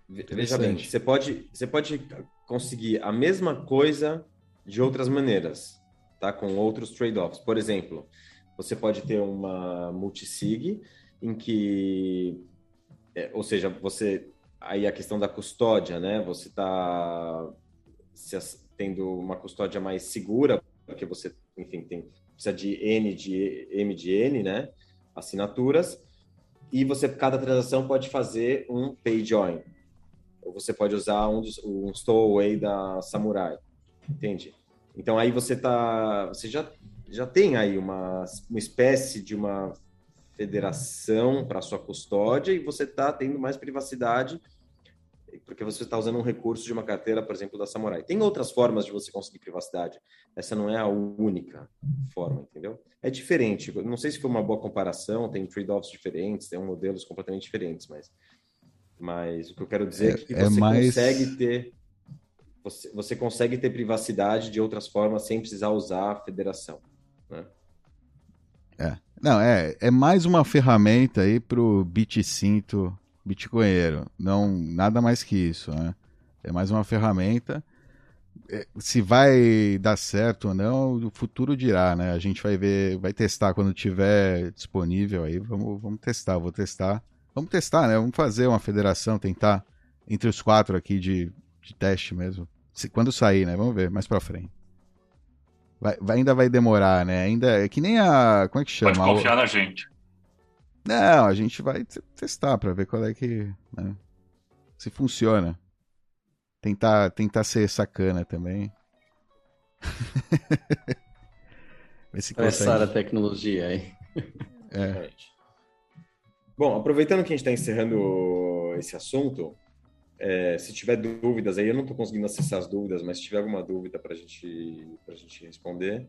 ve- veja bem, você pode, você pode conseguir a mesma coisa de outras maneiras, tá? Com outros trade-offs. Por exemplo, você pode ter uma multisig em que é, ou seja, você aí a questão da custódia, né? Você está tendo uma custódia mais segura, porque você, enfim, tem precisa de N de M de N, né? Assinaturas e você cada transação pode fazer um pay join ou você pode usar um, dos, um stowaway da Samurai, entende? Então aí você tá, você já já tem aí uma, uma espécie de uma federação para sua custódia e você está tendo mais privacidade porque você está usando um recurso de uma carteira, por exemplo, da Samurai. Tem outras formas de você conseguir privacidade. Essa não é a única forma, entendeu? É diferente. Não sei se foi uma boa comparação, tem trade-offs diferentes, tem modelos completamente diferentes, mas, mas o que eu quero dizer é, é que você é mais... consegue ter você, você consegue ter privacidade de outras formas sem precisar usar a federação. Né? É. Não, é, é mais uma ferramenta aí para o BitCinto bitcoinheiro. Não, nada mais que isso, né? É mais uma ferramenta. É, se vai dar certo ou não, o futuro dirá, né? A gente vai ver, vai testar quando tiver disponível aí. Vamos, vamos testar, vou testar. Vamos testar, né? Vamos fazer uma federação, tentar entre os quatro aqui de, de teste mesmo. Se, quando sair, né? Vamos ver mais pra frente. Vai, vai, ainda vai demorar, né? Ainda é que nem a. Como é que chama? Pode confiar na gente. Não, a gente vai testar para ver qual é que. Né? Se funciona. Tentar, tentar ser sacana também. [laughs] Expressar a tecnologia aí. É. Bom, aproveitando que a gente está encerrando esse assunto, é, se tiver dúvidas aí, eu não estou conseguindo acessar as dúvidas, mas se tiver alguma dúvida para gente, a gente responder.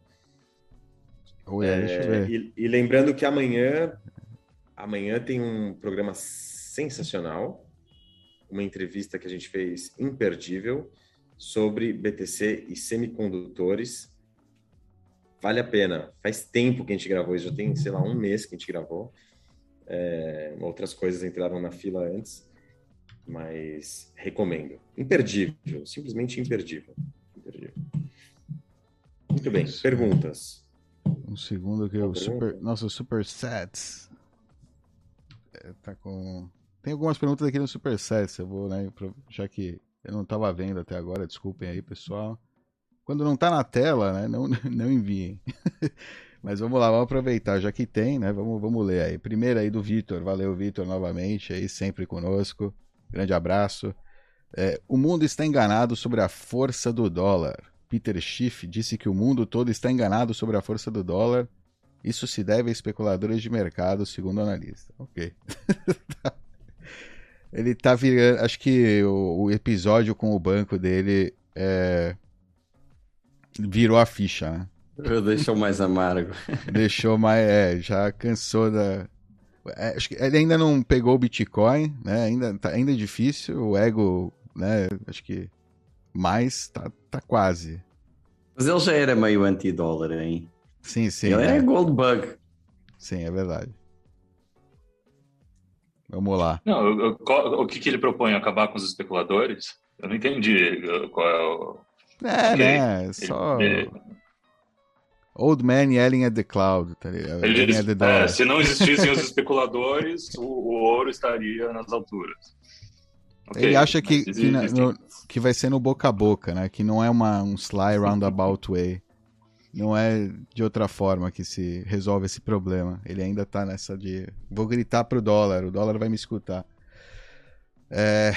Oi, é, deixa eu ver. E, e, lembrando que amanhã Amanhã tem um programa sensacional, uma entrevista que a gente fez imperdível sobre BTC e semicondutores. Vale a pena. Faz tempo que a gente gravou, já tem, sei lá, um mês que a gente gravou. É, outras coisas entraram na fila antes, mas recomendo. Imperdível, simplesmente imperdível. imperdível. Muito bem, perguntas. Um segundo que eu super, nosso super sets tá com. Tem algumas perguntas aqui no Superset, eu vou, né? Já que eu não estava vendo até agora, desculpem aí, pessoal. Quando não está na tela, né? Não, [laughs] não enviem. Mas vamos lá, vamos aproveitar, já que tem, né? Vamos, vamos ler aí. Primeiro aí do Vitor, valeu Vitor novamente, aí sempre conosco. Grande abraço. É, o mundo está enganado sobre a força do dólar. Peter Schiff disse que o mundo todo está enganado sobre a força do dólar isso se deve a especuladores de mercado, segundo o analista. Ok. [laughs] Ele tá virando. Acho que o, o, episódio com o banco dele é, virou a ficha, né? [laughs] Deixou mais amargo. Deixou mais. É, já cansou da. É, acho que ele ainda não pegou o Bitcoin, né? Ainda, tá, ainda é difícil. O ego, né? Acho que mais tá, tá quase. Mas ele já era meio anti-dólar, hein? Sim, sim. Ele é, é Goldbug. Sim, é verdade. Vamos lá. Não, o, o, o que, que ele propõe? Acabar com os especuladores? Eu não entendi qual é o. É, né? Ele, Só. Ele... Old Man yelling at the cloud, tá ligado? Ele é, se não existissem os especuladores, o, o, ouro estaria nas alturas. Okay, ele acha que, que, na, no, que, vai ser no boca a boca, né? Que não é uma, um sly roundabout way. Não é de outra forma que se resolve esse problema. Ele ainda tá nessa de. Vou gritar pro dólar, o dólar vai me escutar. É,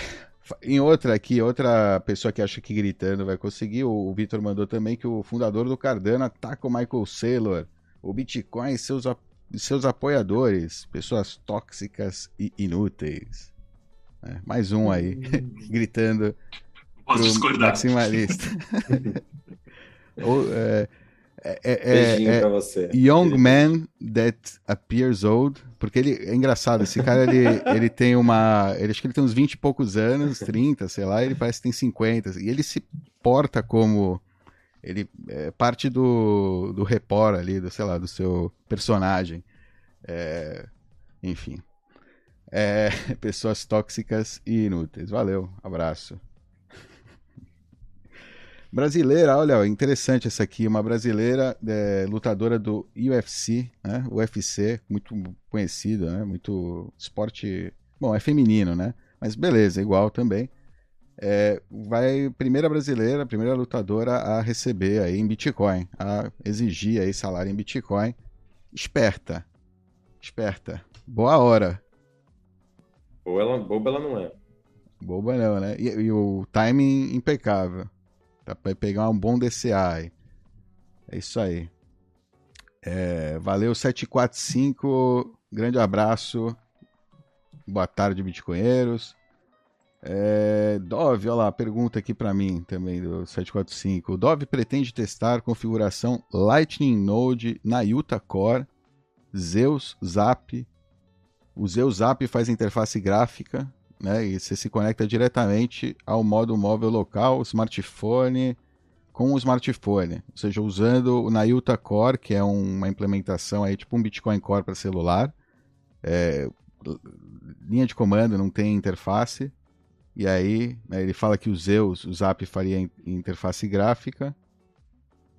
em outra aqui, outra pessoa que acha que gritando vai conseguir, o, o Vitor mandou também que o fundador do Cardano ataca o Michael Saylor, o Bitcoin e seus, seus apoiadores, pessoas tóxicas e inúteis. É, mais um aí, [laughs] gritando Posso discordar. maximalista. [laughs] Ou, é, é, é, Beijinho é, pra você. Young Man That Appears Old. Porque ele é engraçado, esse cara ele, [laughs] ele tem uma. Ele, acho que ele tem uns 20 e poucos anos, 30, sei lá, ele parece que tem 50. E ele se porta como. Ele é parte do, do repor ali, do, sei lá, do seu personagem. É, enfim. É, [laughs] pessoas tóxicas e inúteis. Valeu, abraço. Brasileira, olha, interessante essa aqui, uma brasileira é, lutadora do UFC, né? UFC, muito conhecida, né? Muito esporte Bom, é feminino, né? Mas beleza, igual também. É, vai primeira brasileira, primeira lutadora a receber aí em Bitcoin, a exigir aí salário em Bitcoin. Esperta. Esperta. Boa hora. Ou ela, boba ela não é. Boba não, né? E, e o timing impecável. Dá pra pegar um bom DCA aí. É isso aí. É, valeu 745. Grande abraço. Boa tarde, Bitcoinheiros. É, Dove, olha lá, pergunta aqui para mim também do 745. O Dove pretende testar configuração Lightning Node na Utah Core, Zeus Zap. O Zeus Zap faz interface gráfica, né? E você se conecta diretamente ao modo móvel local, smartphone, com o smartphone. Ou seja, usando o Nayuta Core, que é uma implementação aí, tipo um Bitcoin Core para celular. É, linha de comando, não tem interface. E aí, né, ele fala que o Zeus, o Zap faria interface gráfica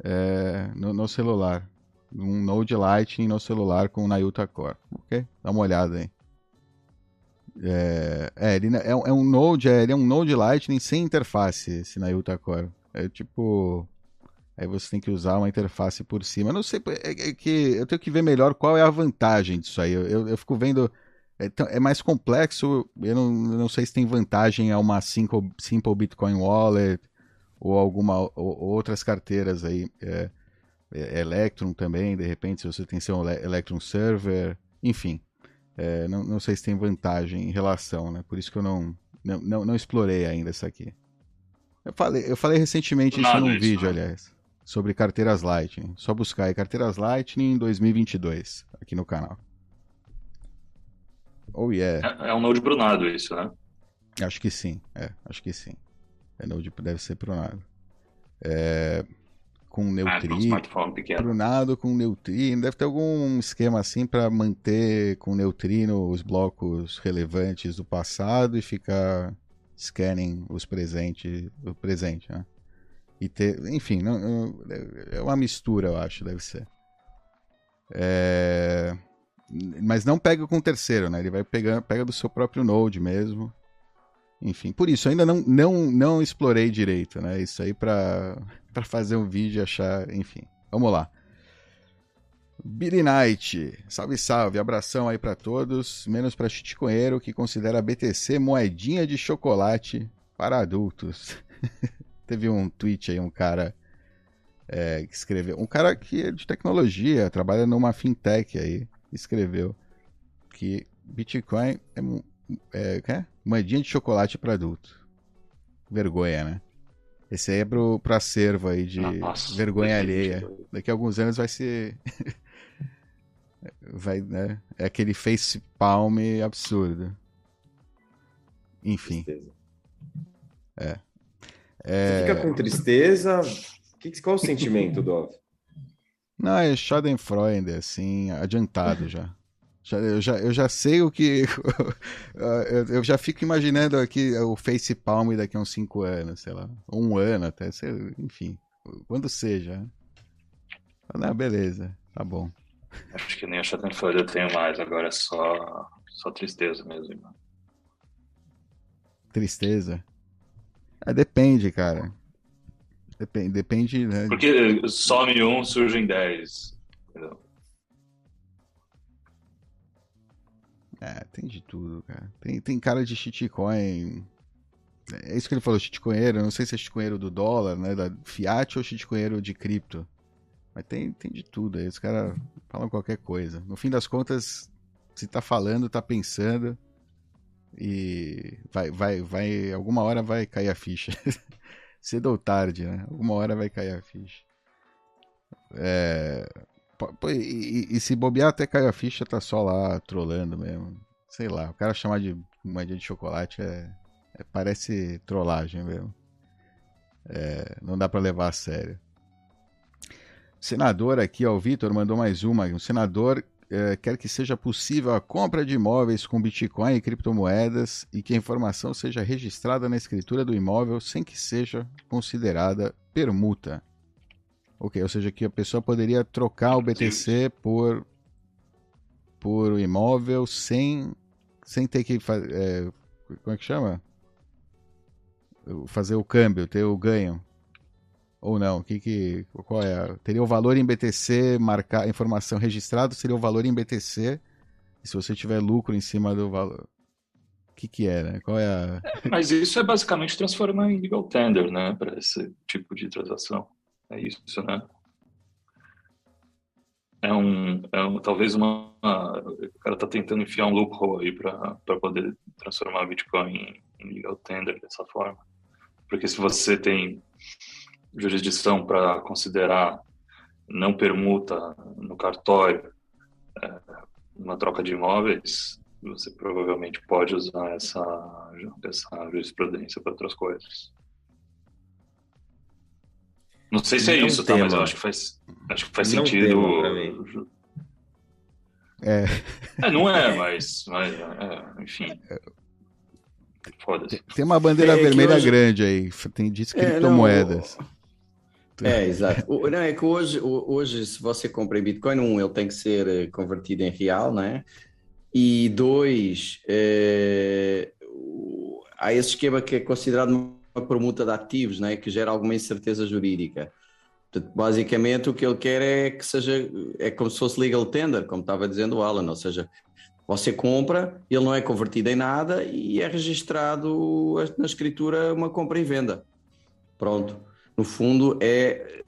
é, no, no, celular. Um Node Lightning no celular com o Nayuta Core. Ok? Dá uma olhada aí. É, é, ele é, é um Node, é, ele é um Node Lightning sem interface, esse Nayuta Core. É tipo. Aí você tem que usar uma interface por cima. Eu não sei, é, é, que eu tenho que ver melhor qual é a vantagem disso aí. Eu, eu, eu fico vendo é, é, mais complexo. Eu não, não, sei se tem vantagem a uma Simple, Simple Bitcoin Wallet ou alguma ou, outras carteiras aí. É, é, Electrum também, de repente, se você tem seu Electrum Server, enfim. É, não, não sei se tem vantagem em relação, né? Por isso que eu não, não, não, não explorei ainda essa aqui. Eu falei, eu falei recentemente isso num vídeo, né? aliás, sobre carteiras Lightning. Só buscar aí carteiras Lightning 2022 aqui no canal. Oh, yeah. É, é um Node brunado isso, né? Acho que sim, é, acho que sim. É Node deve ser brunado. É, com neutrino, ah, brunado com neutrino, deve ter algum esquema assim para manter com neutrino os blocos relevantes do passado e ficar scanning os presentes, o presente, né? E ter, enfim, não, não, é uma mistura, eu acho, deve ser. É mas não pega com o terceiro, né? Ele vai pegar pega do seu próprio Node mesmo. Enfim, por isso, ainda não, não, não explorei direito, né? Isso aí para fazer um vídeo e achar, enfim. Vamos lá. Billy Knight, salve, salve, abração aí para todos, menos para Chiticonheiro, que considera a BTC moedinha de chocolate para adultos. [laughs] Teve um tweet aí, um cara é, que escreveu, um cara que é de tecnologia, trabalha numa fintech aí, escreveu que Bitcoin é, é, é? moedinha de chocolate para adulto. Vergonha, né? Esse aí é pro, pro acervo aí de Nossa, vergonha alheia. Daqui a alguns anos vai ser. [laughs] vai, né? É aquele face palm absurdo. Enfim. Tristeza. É. é... Você fica com tristeza. Qual o sentimento, Dov? Não, é Schadenfreude, assim, adiantado [laughs] já. Já. Eu já, eu já sei o que. [laughs] eu já fico imaginando aqui o Face Palm daqui a uns 5 anos, sei lá. Um ano até, sei, enfim. Quando seja. Não, beleza, tá bom. Acho que nem a Schadenfreude eu tenho mais, agora é só, só tristeza mesmo. Irmão. Tristeza? É, depende, cara. Depende, depende né? Porque some um, surgem dez. Entendeu? É, tem de tudo, cara. Tem, tem cara de shitcoin. É isso que ele falou, shitcoinheiro. Não sei se é shitcoinheiro do dólar, né? Da fiat ou shitcoinheiro de cripto. Mas tem, tem de tudo aí. Os caras falam qualquer coisa. No fim das contas, se tá falando, tá pensando. E vai, vai, vai. Alguma hora vai cair a ficha. [laughs] cedo ou tarde, né? Alguma hora vai cair a ficha. É... E, e, se bobear até cair a ficha, tá só lá trolando mesmo. Sei lá, o cara chamar de moedinha de chocolate é, é parece trollagem mesmo. É, não dá para levar a sério. Senador aqui, ó, o Vitor mandou mais uma. Um senador é, quer que seja possível a compra de imóveis com Bitcoin e criptomoedas e que a informação seja registrada na escritura do imóvel sem que seja considerada permuta. Ok, ou seja, que a pessoa poderia trocar o BTC por por o imóvel sem sem ter que fa- é, como é que chama? Fazer o câmbio, ter o ganho. Ou não? Que que qual é? Teria o valor em BTC, marcar informação registrada, seria o valor em BTC. E se você tiver lucro em cima do valor, o que que é, né? Qual é a Mas isso é basicamente transformar em legal tender, né, para esse tipo de transação. É isso, né? É um, é um talvez uma, uma- o cara tá tentando enfiar um loophole aí para poder transformar Bitcoin em, em legal tender dessa forma. Porque se você tem jurisdição para considerar não permuta no cartório é, uma troca de imóveis, você provavelmente pode usar essa, essa jurisprudência para outras coisas. Não sei se é Não isso, tá? Mas eu acho que faz, acho que faz Não sentido. tema pra mim. É, É, não é, [laughs] mas, mas é, enfim. Foda-se. tem uma bandeira É vermelha hoje- grande aí, tem diz É, não, criptomoedas. É, exato. O- Não, é que hoje, o- hoje, se você compra em Bitcoin, um, ele tem que ser eh, convertido em real, né? E dois, eh, há esse esquema que é considerado uma permuta de ativos, né? Que gera alguma incerteza jurídica. Portanto, basicamente, o que ele quer é que seja, é como se fosse legal tender, como estava dizendo o Alan, ou seja, você compra, ele não é convertido em nada e é registrado na escritura uma compra e venda. Pronto. No fundo, é,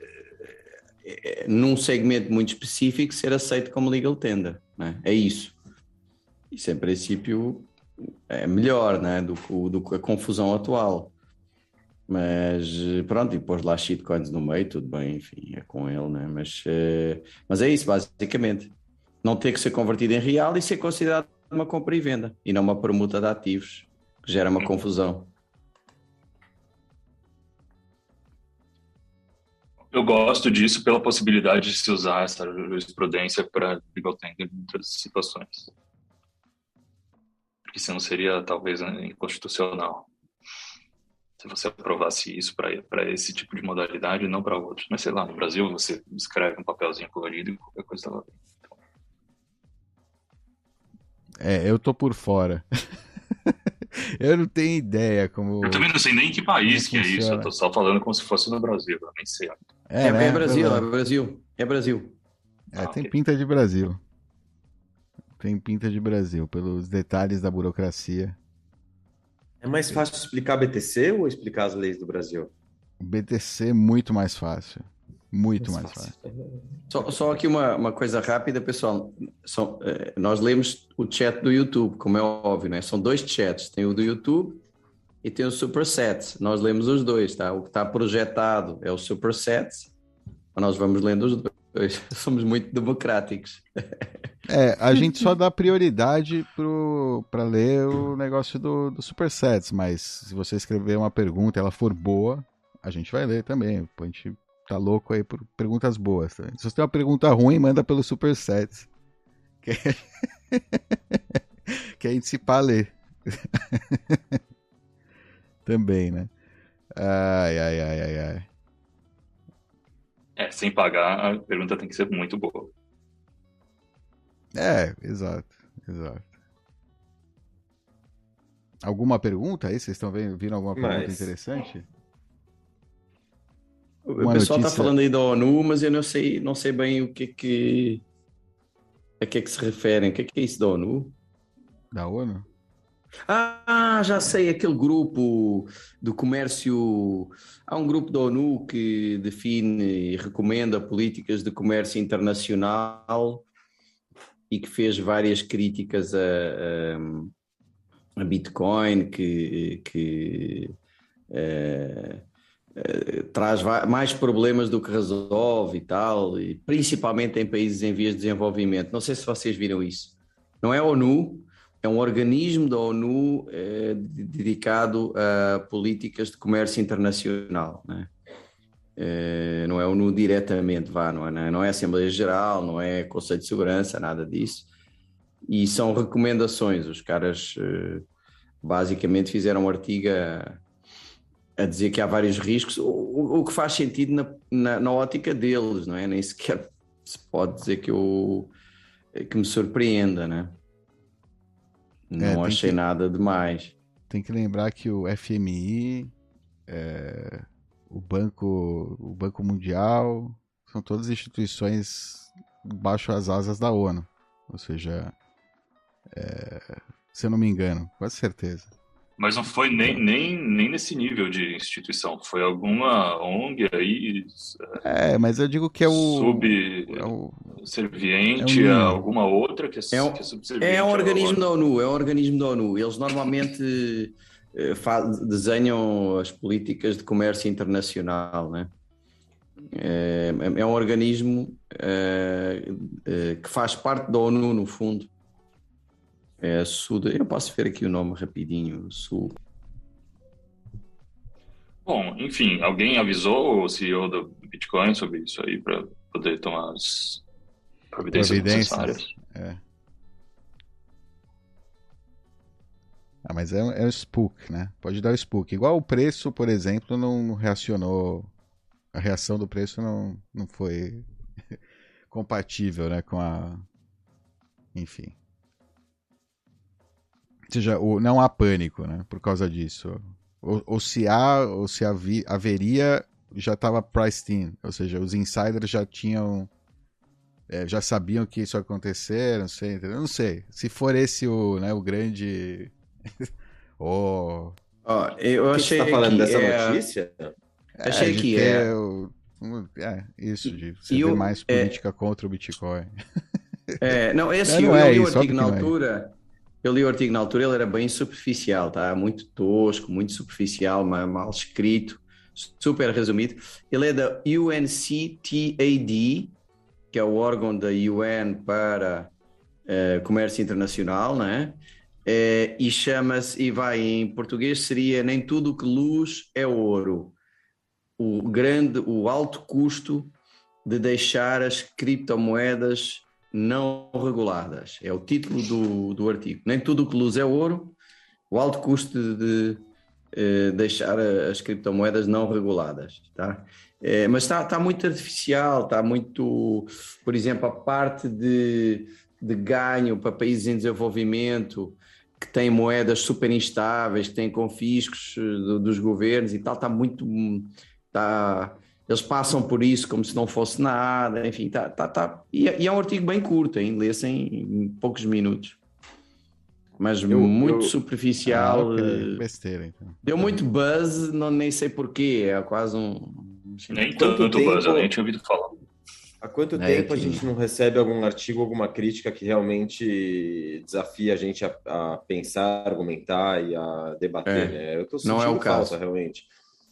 é- é, num segmento muito específico ser aceito como legal tender. Né? É isso. Isso, em princípio, é melhor né? do, do que a confusão atual. Mas eh, pronto, e pôs lá shitcoins no meio, tudo bem, enfim, é com ele, né? Mas, eh, mas é isso, basicamente. Não ter que ser convertido em real e ser considerado uma compra e venda, e não uma permuta de ativos, que gera uma confusão. Eu gosto disso pela possibilidade de se usar essa jurisprudência para legal tender em outras situações. Porque senão seria talvez inconstitucional. Se você aprovasse isso para esse tipo de modalidade e não para outros. Mas sei lá, no Brasil você escreve um papelzinho colorido e qualquer coisa tá lá dentro. É, eu tô por fora. [laughs] eu não tenho ideia como. Eu também não sei nem que país que é isso. Eu tô só falando como se fosse no Brasil. Eu nem sei. É, né? é Brasil, é. Brasil, é Brasil. É, Ah, tem ok. pinta de Brasil. Tem pinta de Brasil, pelos detalhes da burocracia. É mais fácil explicar BTC ou explicar as leis do Brasil? BTC é muito mais fácil. Muito mais, fácil. Só, só aqui uma, uma coisa rápida, pessoal. São, eh, nós lemos o chat do YouTube, como é óbvio, né? São dois chats. Tem o do YouTube e tem o Superset. Nós lemos os dois, tá? O que está projetado é o Superset, mas nós vamos lendo os dois. [laughs] Somos muito democráticos. [laughs] É, a gente só dá prioridade pro, pra ler o negócio do, do Supersets, mas se você escrever uma pergunta ela for boa, a gente vai ler também. A gente tá louco aí por perguntas boas. Se você tem uma pergunta ruim, manda pelo Supersets. Que, [laughs] que a gente se ler. [laughs] também, né? Ai, ai, ai, ai, ai. É, sem pagar, a pergunta tem que ser muito boa. É, exato, exato. Alguma pergunta aí? Vocês estão vendo, alguma pergunta Mas- interessante? O Uma pessoal está falando aí da ONU, mas eu não sei, não sei bem o que é que a que é que se referem. O que é que é isso da ONU? Da ONU? Ah, já sei, aquele grupo do comércio. Há um grupo da ONU que define e recomenda políticas de comércio internacional e que fez várias críticas a, a- a Bitcoin, que, que eh, eh, traz mais problemas do que resolve e tal, e principalmente em países em vias de desenvolvimento. Não sei se vocês viram isso. Não é a ONU, é um organismo da ONU eh, de- dedicado a políticas de comércio internacional, né? Eh, não é a ONU diretamente, vá, não é, não é a Assembleia Geral, não é Conselho de Segurança, nada disso. E são recomendações. Os caras eh, basicamente fizeram um artigo a, a dizer que há vários riscos, o, o- o que faz sentido na, na, na ótica deles, não é? Nem sequer se pode dizer que, eu, que me surpreenda, né? Não tem achei que- nada demais. Tem que lembrar que o FMI, é, o Banco, o Banco Mundial, são todas instituições baixo as asas da ONU. Ou seja, é, se eu não me engano, quase certeza. Mas não foi nem, nem, nem nesse nível de instituição. Foi alguma ONG aí, É, mas eu digo que é o. é o- subserviente É um a alguma outra que é, É um- que é subserviente. É um organismo da ONU, é um organismo da ONU. Eles normalmente eh, fa- desenham as políticas de comércio internacional, né? É, é um organismo eh, eh, que faz parte da ONU, no fundo. É a Sud... Eu posso ver aqui o nome rapidinho. Sul... Bom, enfim, alguém avisou o CEO do Bitcoin sobre isso aí para poder tomar as providências Providências. necessárias. É. Ah, mas é, é spook, né? Pode dar o spook. Igual o preço, por exemplo, não, não reacionou. A reação do preço não, não foi [laughs] compatível, né? Com a. Enfim. Ou seja, o, não há pânico, né? Por causa disso. Ou, ou se há, ou se havi, haveria, já estava priced in. Ou seja, os insiders já tinham é, já sabiam que isso ia acontecer, não sei, entendeu? Não sei. Se for esse o, né, o grande. [laughs] oh, Ó, eu O que achei você está falando dessa é, notícia? Achei de que ter é. o- é, isso, de você e mais é- política contra o Bitcoin. [laughs] É, não, é assim, Não, eu, não é li o artigo na não é. altura, eu li o artigo na altura, ele era bem superficial, tá? Muito tosco, muito superficial, ma- mal escrito, super resumido. Ele é da UNCTAD, que é o órgão da UN para eh, comércio internacional, né? Eh, e chama-se, e vai em português, seria nem tudo que luz é ouro. O grande, o alto custo de deixar as criptomoedas não reguladas. É o título do, do artigo. Nem tudo que luz é ouro, o alto custo de, de, eh, deixar as criptomoedas não reguladas. Tá? Eh, mas está, está muito artificial, está muito, por exemplo, a parte de, de ganho para países em desenvolvimento que têm moedas super instáveis, que têm confiscos eh, do- dos governos e tal, está muito. Está, eles passam por isso como se não fosse nada, enfim, tá, tá, tá. E, é- e é um artigo bem curto, hein? lê-se em, em poucos minutos. Mas Eu- muito eu- superficial. Ah, eh, Besteira, então. Deu muito buzz, não, nem sei porquê, é quase um. Nem tanto buzz, eu nem tinha ouvido falar. Há quanto É, tempo a que- gente não recebe algum artigo, alguma crítica que realmente desafia a gente a, a pensar, argumentar e a debater, É. né? Eu Não sentindo é o caso. falta, realmente.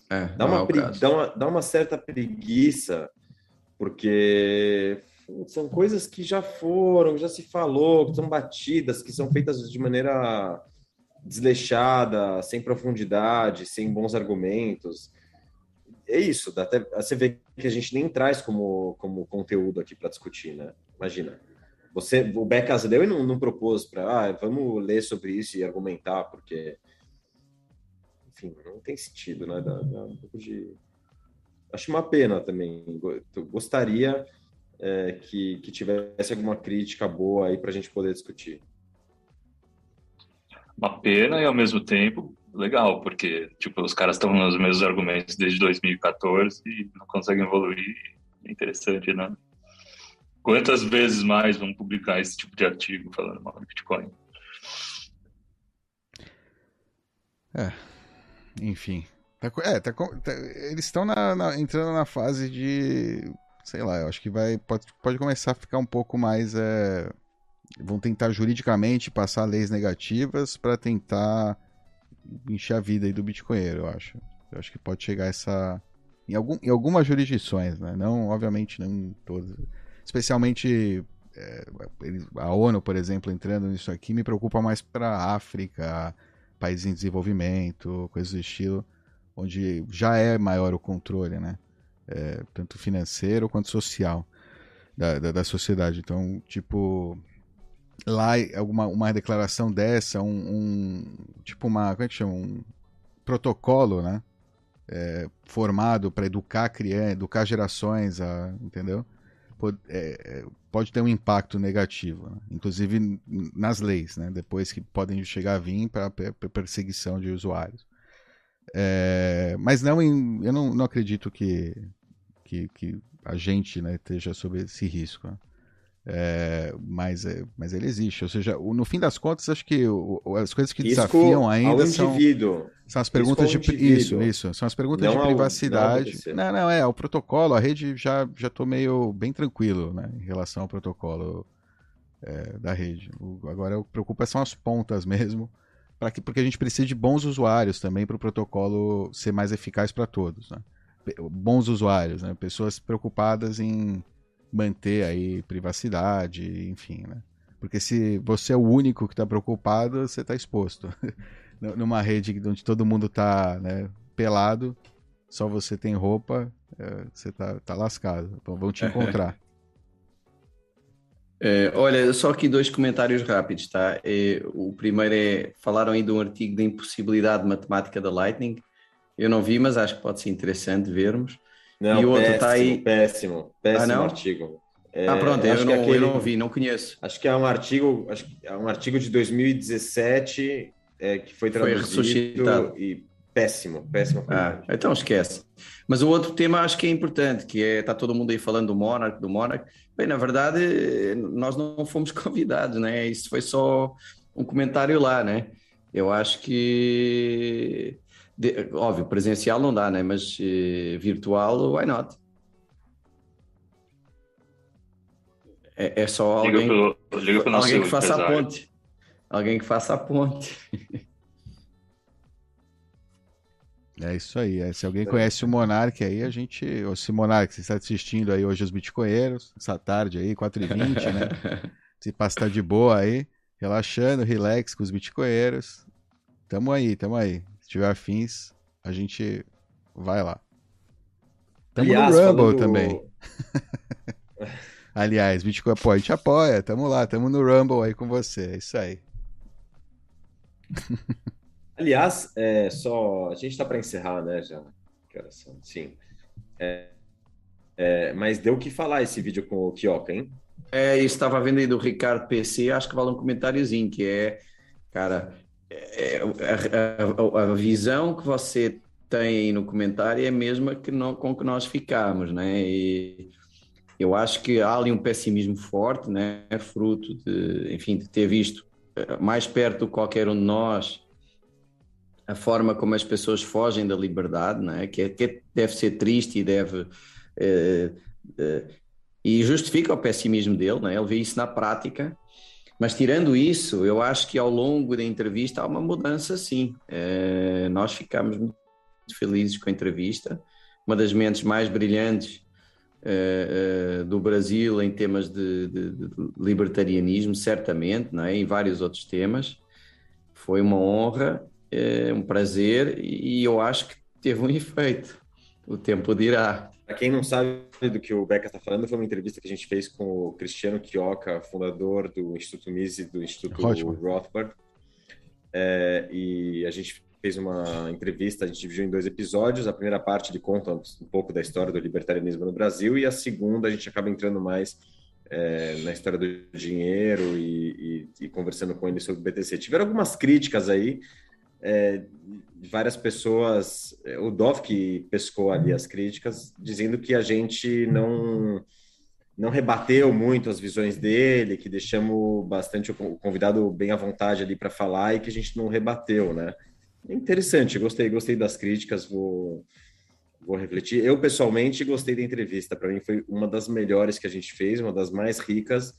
É, Dá não é uma, o pre- dá, uma, dá uma certa preguiça, porque são coisas que já foram, já se falou, que são batidas, que são feitas de maneira desleixada, sem profundidade, sem bons argumentos. É isso, dá até você vê que a gente nem traz como, como conteúdo aqui para discutir, né? Imagina. Você, o Becas leu e não, não propôs para, ah, vamos ler sobre isso e argumentar, porque enfim, não tem sentido, né? Dá, dá um pouco de. Acho uma pena também. Gostaria é, que, que tivesse alguma crítica boa aí para a gente poder discutir. Uma pena e ao mesmo tempo legal, porque tipo, os caras estão nos mesmos argumentos desde 2014 e não conseguem evoluir. É interessante, né? Quantas vezes mais vão publicar esse tipo de artigo falando mal de Bitcoin? Enfim. Tá é, tá tá- eles estão entrando na fase de. Sei lá, eu acho que vai. Pode, pode começar a ficar um pouco mais. é, vão tentar juridicamente passar leis negativas para tentar encher a vida aí do bitcoinheiro, eu acho. Eu acho que pode chegar essa. Em, algum, em algumas jurisdições, né? Não, obviamente, não em todas. Especialmente é, a ONU, por exemplo, entrando nisso aqui, me preocupa mais para África, países em desenvolvimento, coisas do estilo, onde já é maior o controle, né? É, tanto financeiro quanto social da, da, da sociedade. Então, tipo, lá alguma uma declaração dessa, um, um- tipo uma, como é que chama? Um protocolo, né? É, formado para educar crianças, educar gerações, a, entendeu? pode, é, é, pode ter um impacto negativo, né? inclusive nas leis, né? depois que podem chegar a vir para perseguição de usuários. É, mas não em- eu não, não acredito que, que, que a gente né, esteja sob esse risco. né? É, mas, é, mas ele existe. Ou seja, no fim das contas, acho que o- as coisas que Risco desafiam ainda são, são as perguntas ao de. Isso, isso. São as perguntas Não de ao- não ao privacidade. BTC. Não, não, é. O protocolo, a rede já, já tô meio bem tranquilo né, em relação ao protocolo é, da rede. O, agora, o que preocupa são as pontas [laughs] mesmo. Pra que, porque a gente precisa de bons usuários também para o protocolo ser mais eficaz para todos. Né? Bons usuários, né? pessoas preocupadas em manter aí privacidade, enfim, né? Porque se você é o único que está preocupado, você está exposto. [laughs] Numa rede onde todo mundo está né, pelado, só você tem roupa, é, você tá, tá lascado. Então vão te encontrar. Eh, olha, só aqui dois comentários rápidos, tá? Eh, o primeiro é, falaram aí de um artigo da impossibilidade matemática da Lightning. Eu não vi, mas acho que pode ser interessante vermos. Não, E o outro péssimo, tá aí- péssimo, péssimo Ah, não? artigo. É, ah, pronto, acho eu que não, aquele- eu não vi, não conheço. Acho que é um artigo, acho que é um artigo de 2017 é, que foi Foi traduzido ressuscitado. e péssimo, péssimo. Ah, então esquece. Mas o outro tema acho que é importante, que é, está todo mundo aí falando do Monarch, do Monarch. Bem, na verdade, nós não fomos [laughs] convidados, né? Isso foi só um comentário lá, né? Eu acho que, de- óbvio, presencial não dá, né? Mas eh, virtual, why not? É, é só Liga alguém, pro, liga alguém que faça a ponte. Alguém que faça a ponte. É isso aí. é, se alguém conhece o Monark aí, a gente. Ou se Monark, você está assistindo aí hoje os Bitcoinheiros, essa tarde aí, 4h20, né? [laughs] Se passa tá de boa aí, relaxando, relax com os Bitcoinheiros. Tamo aí, tamo aí. Se tiver afins, a gente vai lá. Tamo Aliás, no Rumble falando- também. [laughs] Aliás, Bitcoin apoia, a gente apoia, tamo lá, tamo no Rumble aí com você, é isso aí. [laughs] Aliás, é, só a gente está para encerrar, né? Já, que horas são? Sim. É, é, mas deu o que falar esse vídeo com o Kioka, hein? É, estava vendo aí do Ricardo PC, acho que vale um comentáriozinho, que é, cara, a, a- a visão que você tem aí no comentário é a mesma que não, com que nós ficamos, né? E eu acho que há ali um pessimismo forte, né? Fruto de, enfim, de ter visto eh, mais perto que qualquer um de nós a forma como as pessoas fogem da liberdade, né? Que, é- que deve ser triste e deve eh, eh, e justifica o pessimismo dele, né? ele vê isso na prática. Mas tirando isso, eu acho que ao longo da entrevista há uma mudança, sim. Eh, nós ficamos muito felizes com a entrevista, uma das mentes mais brilhantes eh, eh, do Brasil em temas de, de- de libertarianismo, certamente, não é? em vários outros temas. Foi uma honra, eh, um prazer e eu acho que teve um efeito. O tempo dirá. Para quem não sabe do que o Beca está falando, foi uma entrevista que a gente fez com o Cristiano Kioka, fundador do Instituto Mises e do Instituto Rothbard. Rothbard. É, e a gente fez uma entrevista, a gente dividiu em dois episódios. A primeira parte ele conta um pouco da história do libertarianismo no Brasil e a segunda a gente acaba entrando mais é, na história do dinheiro e, e- e conversando com ele sobre o BTC. Tiveram algumas críticas aí é, várias pessoas, é, o Dov que pescou ali as críticas, dizendo que a gente não não rebateu muito as visões dele, que deixamos bastante o con- o convidado bem à vontade ali para falar e que a gente não rebateu, né? Interessante, gostei, gostei das críticas, vou vou refletir. Eu pessoalmente gostei da entrevista, para mim foi uma das melhores que a gente fez, uma das mais ricas,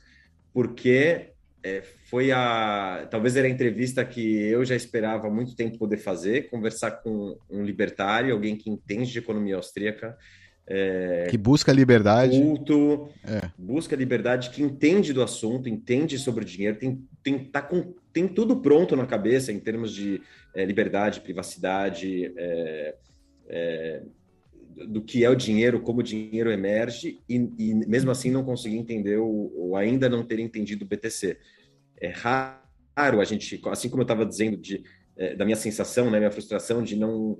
porque é, foi a talvez era a entrevista que eu já esperava há muito tempo poder fazer, conversar com um libertário, alguém que entende de economia austríaca, é, Que busca liberdade. culto, É. busca liberdade, que entende do assunto, entende sobre o dinheiro, tem, tem, tá com, tem tudo pronto na cabeça em termos de é, liberdade, privacidade, é, é, do que é o dinheiro, como o dinheiro emerge, e, e mesmo assim não conseguir entender o- ou ainda não ter entendido o BTC. É raro a gente, assim como eu estava dizendo de, é, da minha sensação, né, minha frustração de não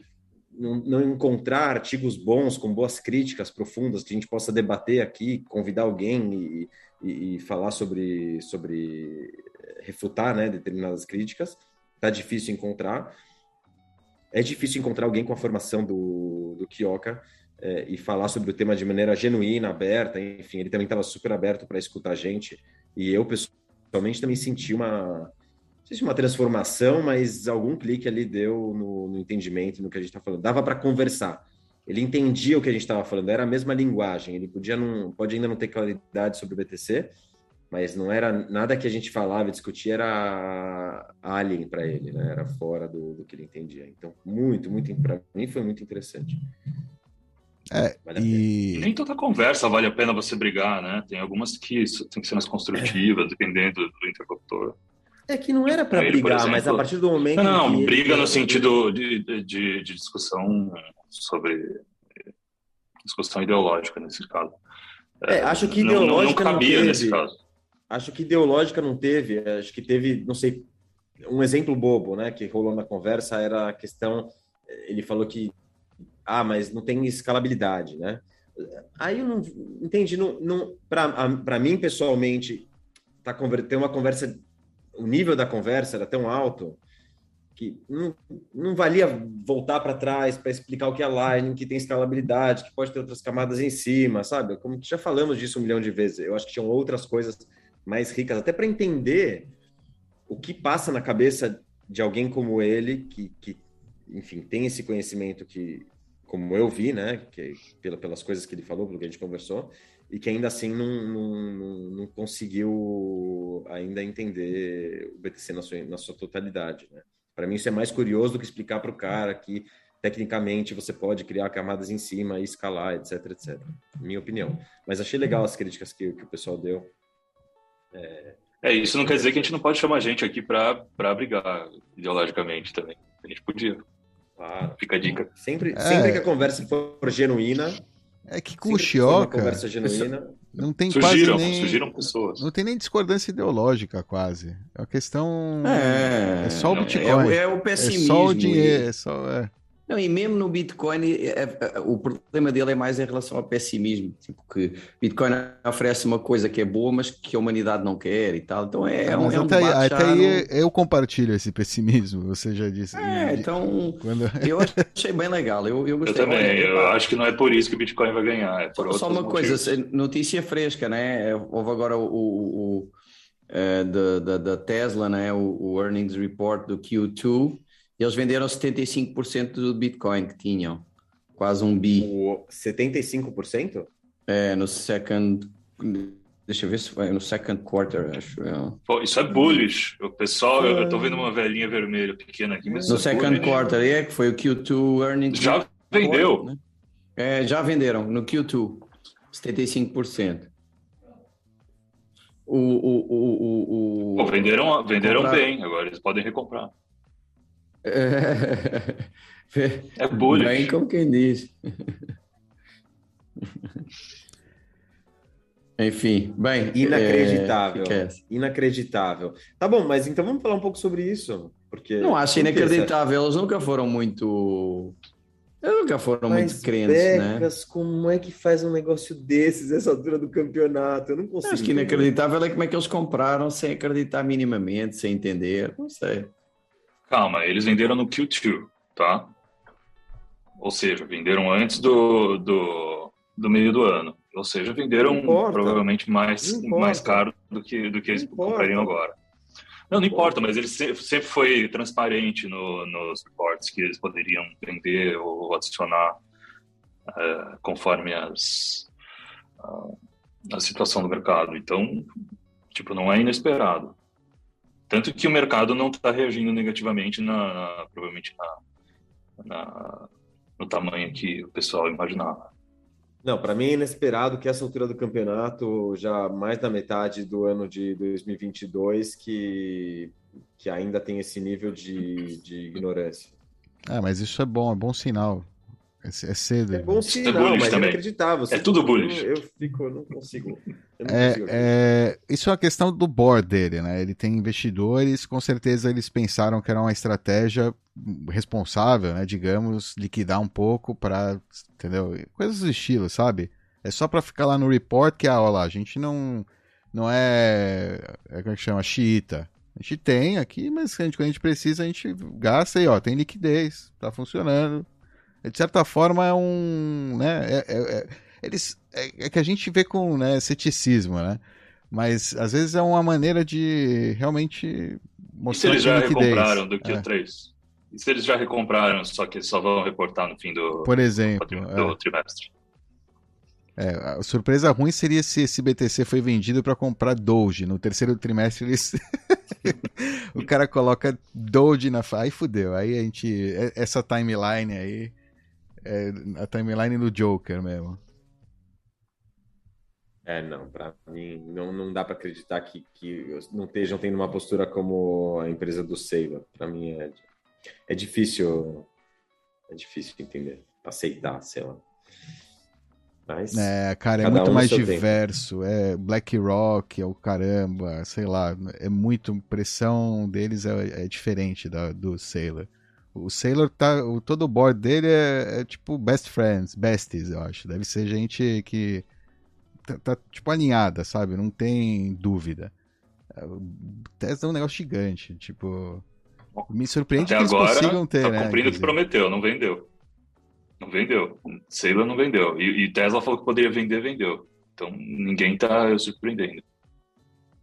não, não encontrar artigos bons, com boas críticas profundas, que a gente possa debater aqui, convidar alguém e, e, e falar sobre, sobre refutar né, determinadas críticas. Tá difícil encontrar. É difícil encontrar alguém com a formação do, do Kioka é, e falar sobre o tema de maneira genuína, aberta. Enfim, ele também estava super aberto para escutar a gente. E eu, pessoalmente, também senti uma, sei se uma transformação, mas algum clique ali deu no, no entendimento, no que a gente está falando. Dava para conversar. Ele entendia o que a gente estava falando, era a mesma linguagem. Ele podia não, pode ainda não ter claridade sobre o BTC, mas não era nada que a gente falava e discutia era alien para ele, né? Era fora do, do, que ele entendia. Então, muito, muito para mim foi muito interessante. É, vale e... Nem toda conversa vale a pena você brigar, né? Tem algumas que tem que ser mais construtivas, dependendo do interlocutor. É que não era para brigar, exemplo, mas a partir do momento. Não, não briga ele... no sentido de, de, de, discussão sobre. discussão ideológica, nesse caso. É, acho que ideológica não, não, não cabia não nesse caso. Acho que ideológica não teve, acho que teve, não sei, um exemplo bobo, né, que rolou na conversa era a questão. Ele falou que ah, mas não tem escalabilidade, né? Aí eu não entendi, não, não, para mim pessoalmente, tá ter uma conversa, o nível da conversa era tão alto que não, não valia voltar para trás para explicar o que é Lightning, que tem escalabilidade, que pode ter outras camadas em cima, sabe? Como já falamos disso um milhão de vezes. Eu acho que tinham outras coisas mais ricas, até para entender o que passa na cabeça de alguém como ele, que, que enfim, tem esse conhecimento que como eu vi, né, que, pela, pelas coisas que ele falou, pelo que a gente conversou, e que ainda assim não, não, não conseguiu ainda entender o BTC na sua, na sua totalidade. Né? Para mim, isso é mais curioso do que explicar para o cara que tecnicamente você pode criar camadas em cima e escalar, etc, etc. Minha opinião. Mas achei legal as críticas que, que o pessoal deu. É... é... isso não quer dizer que a gente não pode chamar gente aqui para brigar ideologicamente também. A gente podia. Claro. Fica a dica. Sempre, é. sempre que a conversa for genuína. É que com o Chioca. conversa genuína. Não tem surgiram, quase nem. Surgiram pessoas. Não tem nem discordância ideológica, quase. É uma questão. É, é só o Bitcoin. É, é, o pessimismo. É só o dinheiro. É só, é. Não, e mesmo no Bitcoin, é, é, o problema dele é mais em relação ao pessimismo. Tipo, que Bitcoin oferece uma coisa que é boa, mas que a humanidade não quer e tal. Então é, é um, é um até, até aí eu compartilho esse pessimismo, você já disse. É, então Quando... eu [laughs] achei bem legal. Eu, eu, gostei eu também, eu acho que não é por isso que o Bitcoin vai ganhar. É só, só uma motivos. coisa, notícia fresca, né? Houve agora o, o, o da, da, Tesla, né? O, o earnings report do Q2 eles venderam 75% do Bitcoin que tinham. Quase um bi. O 75%? É, no second. Deixa eu ver se foi no second quarter, acho. É. Pô, isso é bullish. O pessoal, eu, eu tô vendo uma velhinha vermelha pequena aqui. Mas no é second bullish. quarter, é, que foi o Q2 earnings. Já vendeu. Né? É, já venderam no Q2. 75%. O, o, o, o, o... Pô, venderam, venderam comprar... bem, agora eles podem recomprar. É, [laughs] é bullying. Bem como quem diz. Enfim, bem. Inacreditável. É, inacreditável. Tá bom, mas então vamos falar um pouco sobre isso. Porque, não acho inacreditável, eles nunca foram muito. Eles nunca foram mas muito crentes, né? Becas, né? Como é que faz um negócio desses nessa altura do campeonato? Eu não consigo. Acho que inacreditável é como é que eles compraram sem acreditar minimamente, sem entender. Não sei. Calma, eles venderam no Q2, tá? Ou seja, venderam antes do, do, do meio do ano. Ou seja, venderam provavelmente mais, mais caro do que, do que eles comprariam agora. Não, não importa, mas ele sempre foi transparente no, nos reportes que eles poderiam vender ou adicionar uh, conforme as, uh, a situação do mercado. Então, tipo, não é inesperado. Tanto que o mercado não está reagindo negativamente, na, na provavelmente na, na, no tamanho que o pessoal imaginava. Não, para mim é inesperado que essa altura do campeonato, já mais da metade do ano de 2022, que, que ainda tem esse nível de, de ignorância. Ah, mas isso é bom, é bom sinal. É, é cedo. É bom Isso é sinal, bullish mas é também. inacreditável. É tudo bullish. Eu, eu fico, eu não consigo. Eu não É, consigo. é, isso é uma questão do board dele, né? Ele tem investidores, com certeza eles pensaram que era uma estratégia responsável, né? Digamos, liquidar um pouco para, entendeu? Coisas do estilo, sabe? É só para ficar lá no report que, ah, olha lá, a gente não, não é, é como é que chama, xiita. A gente tem aqui, mas a gente, quando a gente precisa, a gente gasta e, ó, tem liquidez, tá funcionando. De certa forma, é um, né? é- é- é- eles, é, é que a gente vê com né, ceticismo, né? Mas às vezes é uma maneira de realmente E se mostrar eles que já recompraram do É. Q3? E se eles já recompraram, só que só vão reportar no fim do, Por exemplo, do, é. do trimestre? É, a surpresa ruim seria se esse BTC foi vendido para comprar Doge. No terceiro trimestre eles. [laughs] o cara coloca Doge na. Aí fudeu. Aí a gente. é- Essa timeline aí. É a timeline do Joker mesmo. É, não, pra mim não, não dá pra acreditar que, que não estejam tendo uma postura como a empresa do Sailor. Pra mim é, é difícil, é difícil entender, aceitar, sei lá. Mas É, cara, é muito um mais seu tempo. diverso. É BlackRock, é o caramba, sei lá. É muito. Pressão deles é, é diferente da, do Sailor. O Sailor tá. O, todo o board dele é, é tipo best friends, besties, eu acho. Deve ser gente que tá, tá, tipo alinhada, sabe? Não tem dúvida. É, O Tesla é um negócio gigante. Tipo. Me surpreende Até que eles agora, consigam ter, tá né? cumprindo o que prometeu, não vendeu. Não vendeu. Sailor não vendeu. E, e Tesla falou que poderia vender, vendeu. Então ninguém tá surpreendendo.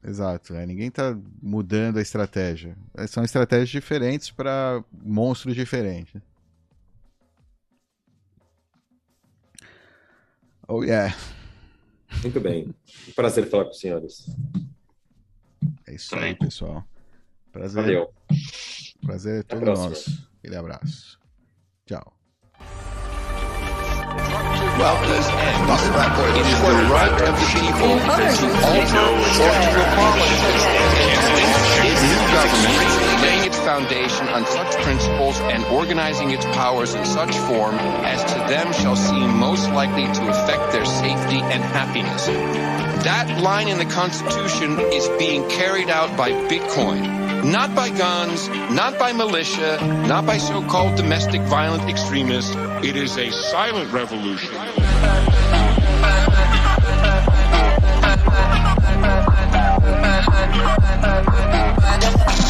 Exato, é, ninguém tá mudando a estratégia. É, São estratégias diferentes para monstros diferentes. Oh yeah, muito bem. Prazer falar com os senhores. é isso aí, pessoal. Prazer, Valeu. prazer é todo nosso. Aquele abraço. Tchau. Well, it is the right of the people to alter or to abolish this new government laying its foundation on such principles and organizing its powers in such form as to them shall seem most likely to affect their safety and happiness. That line in the Constitution is being carried out by Bitcoin. Not by guns, not by militia, not by so-called domestic violent extremists. It is a silent revolution. [laughs]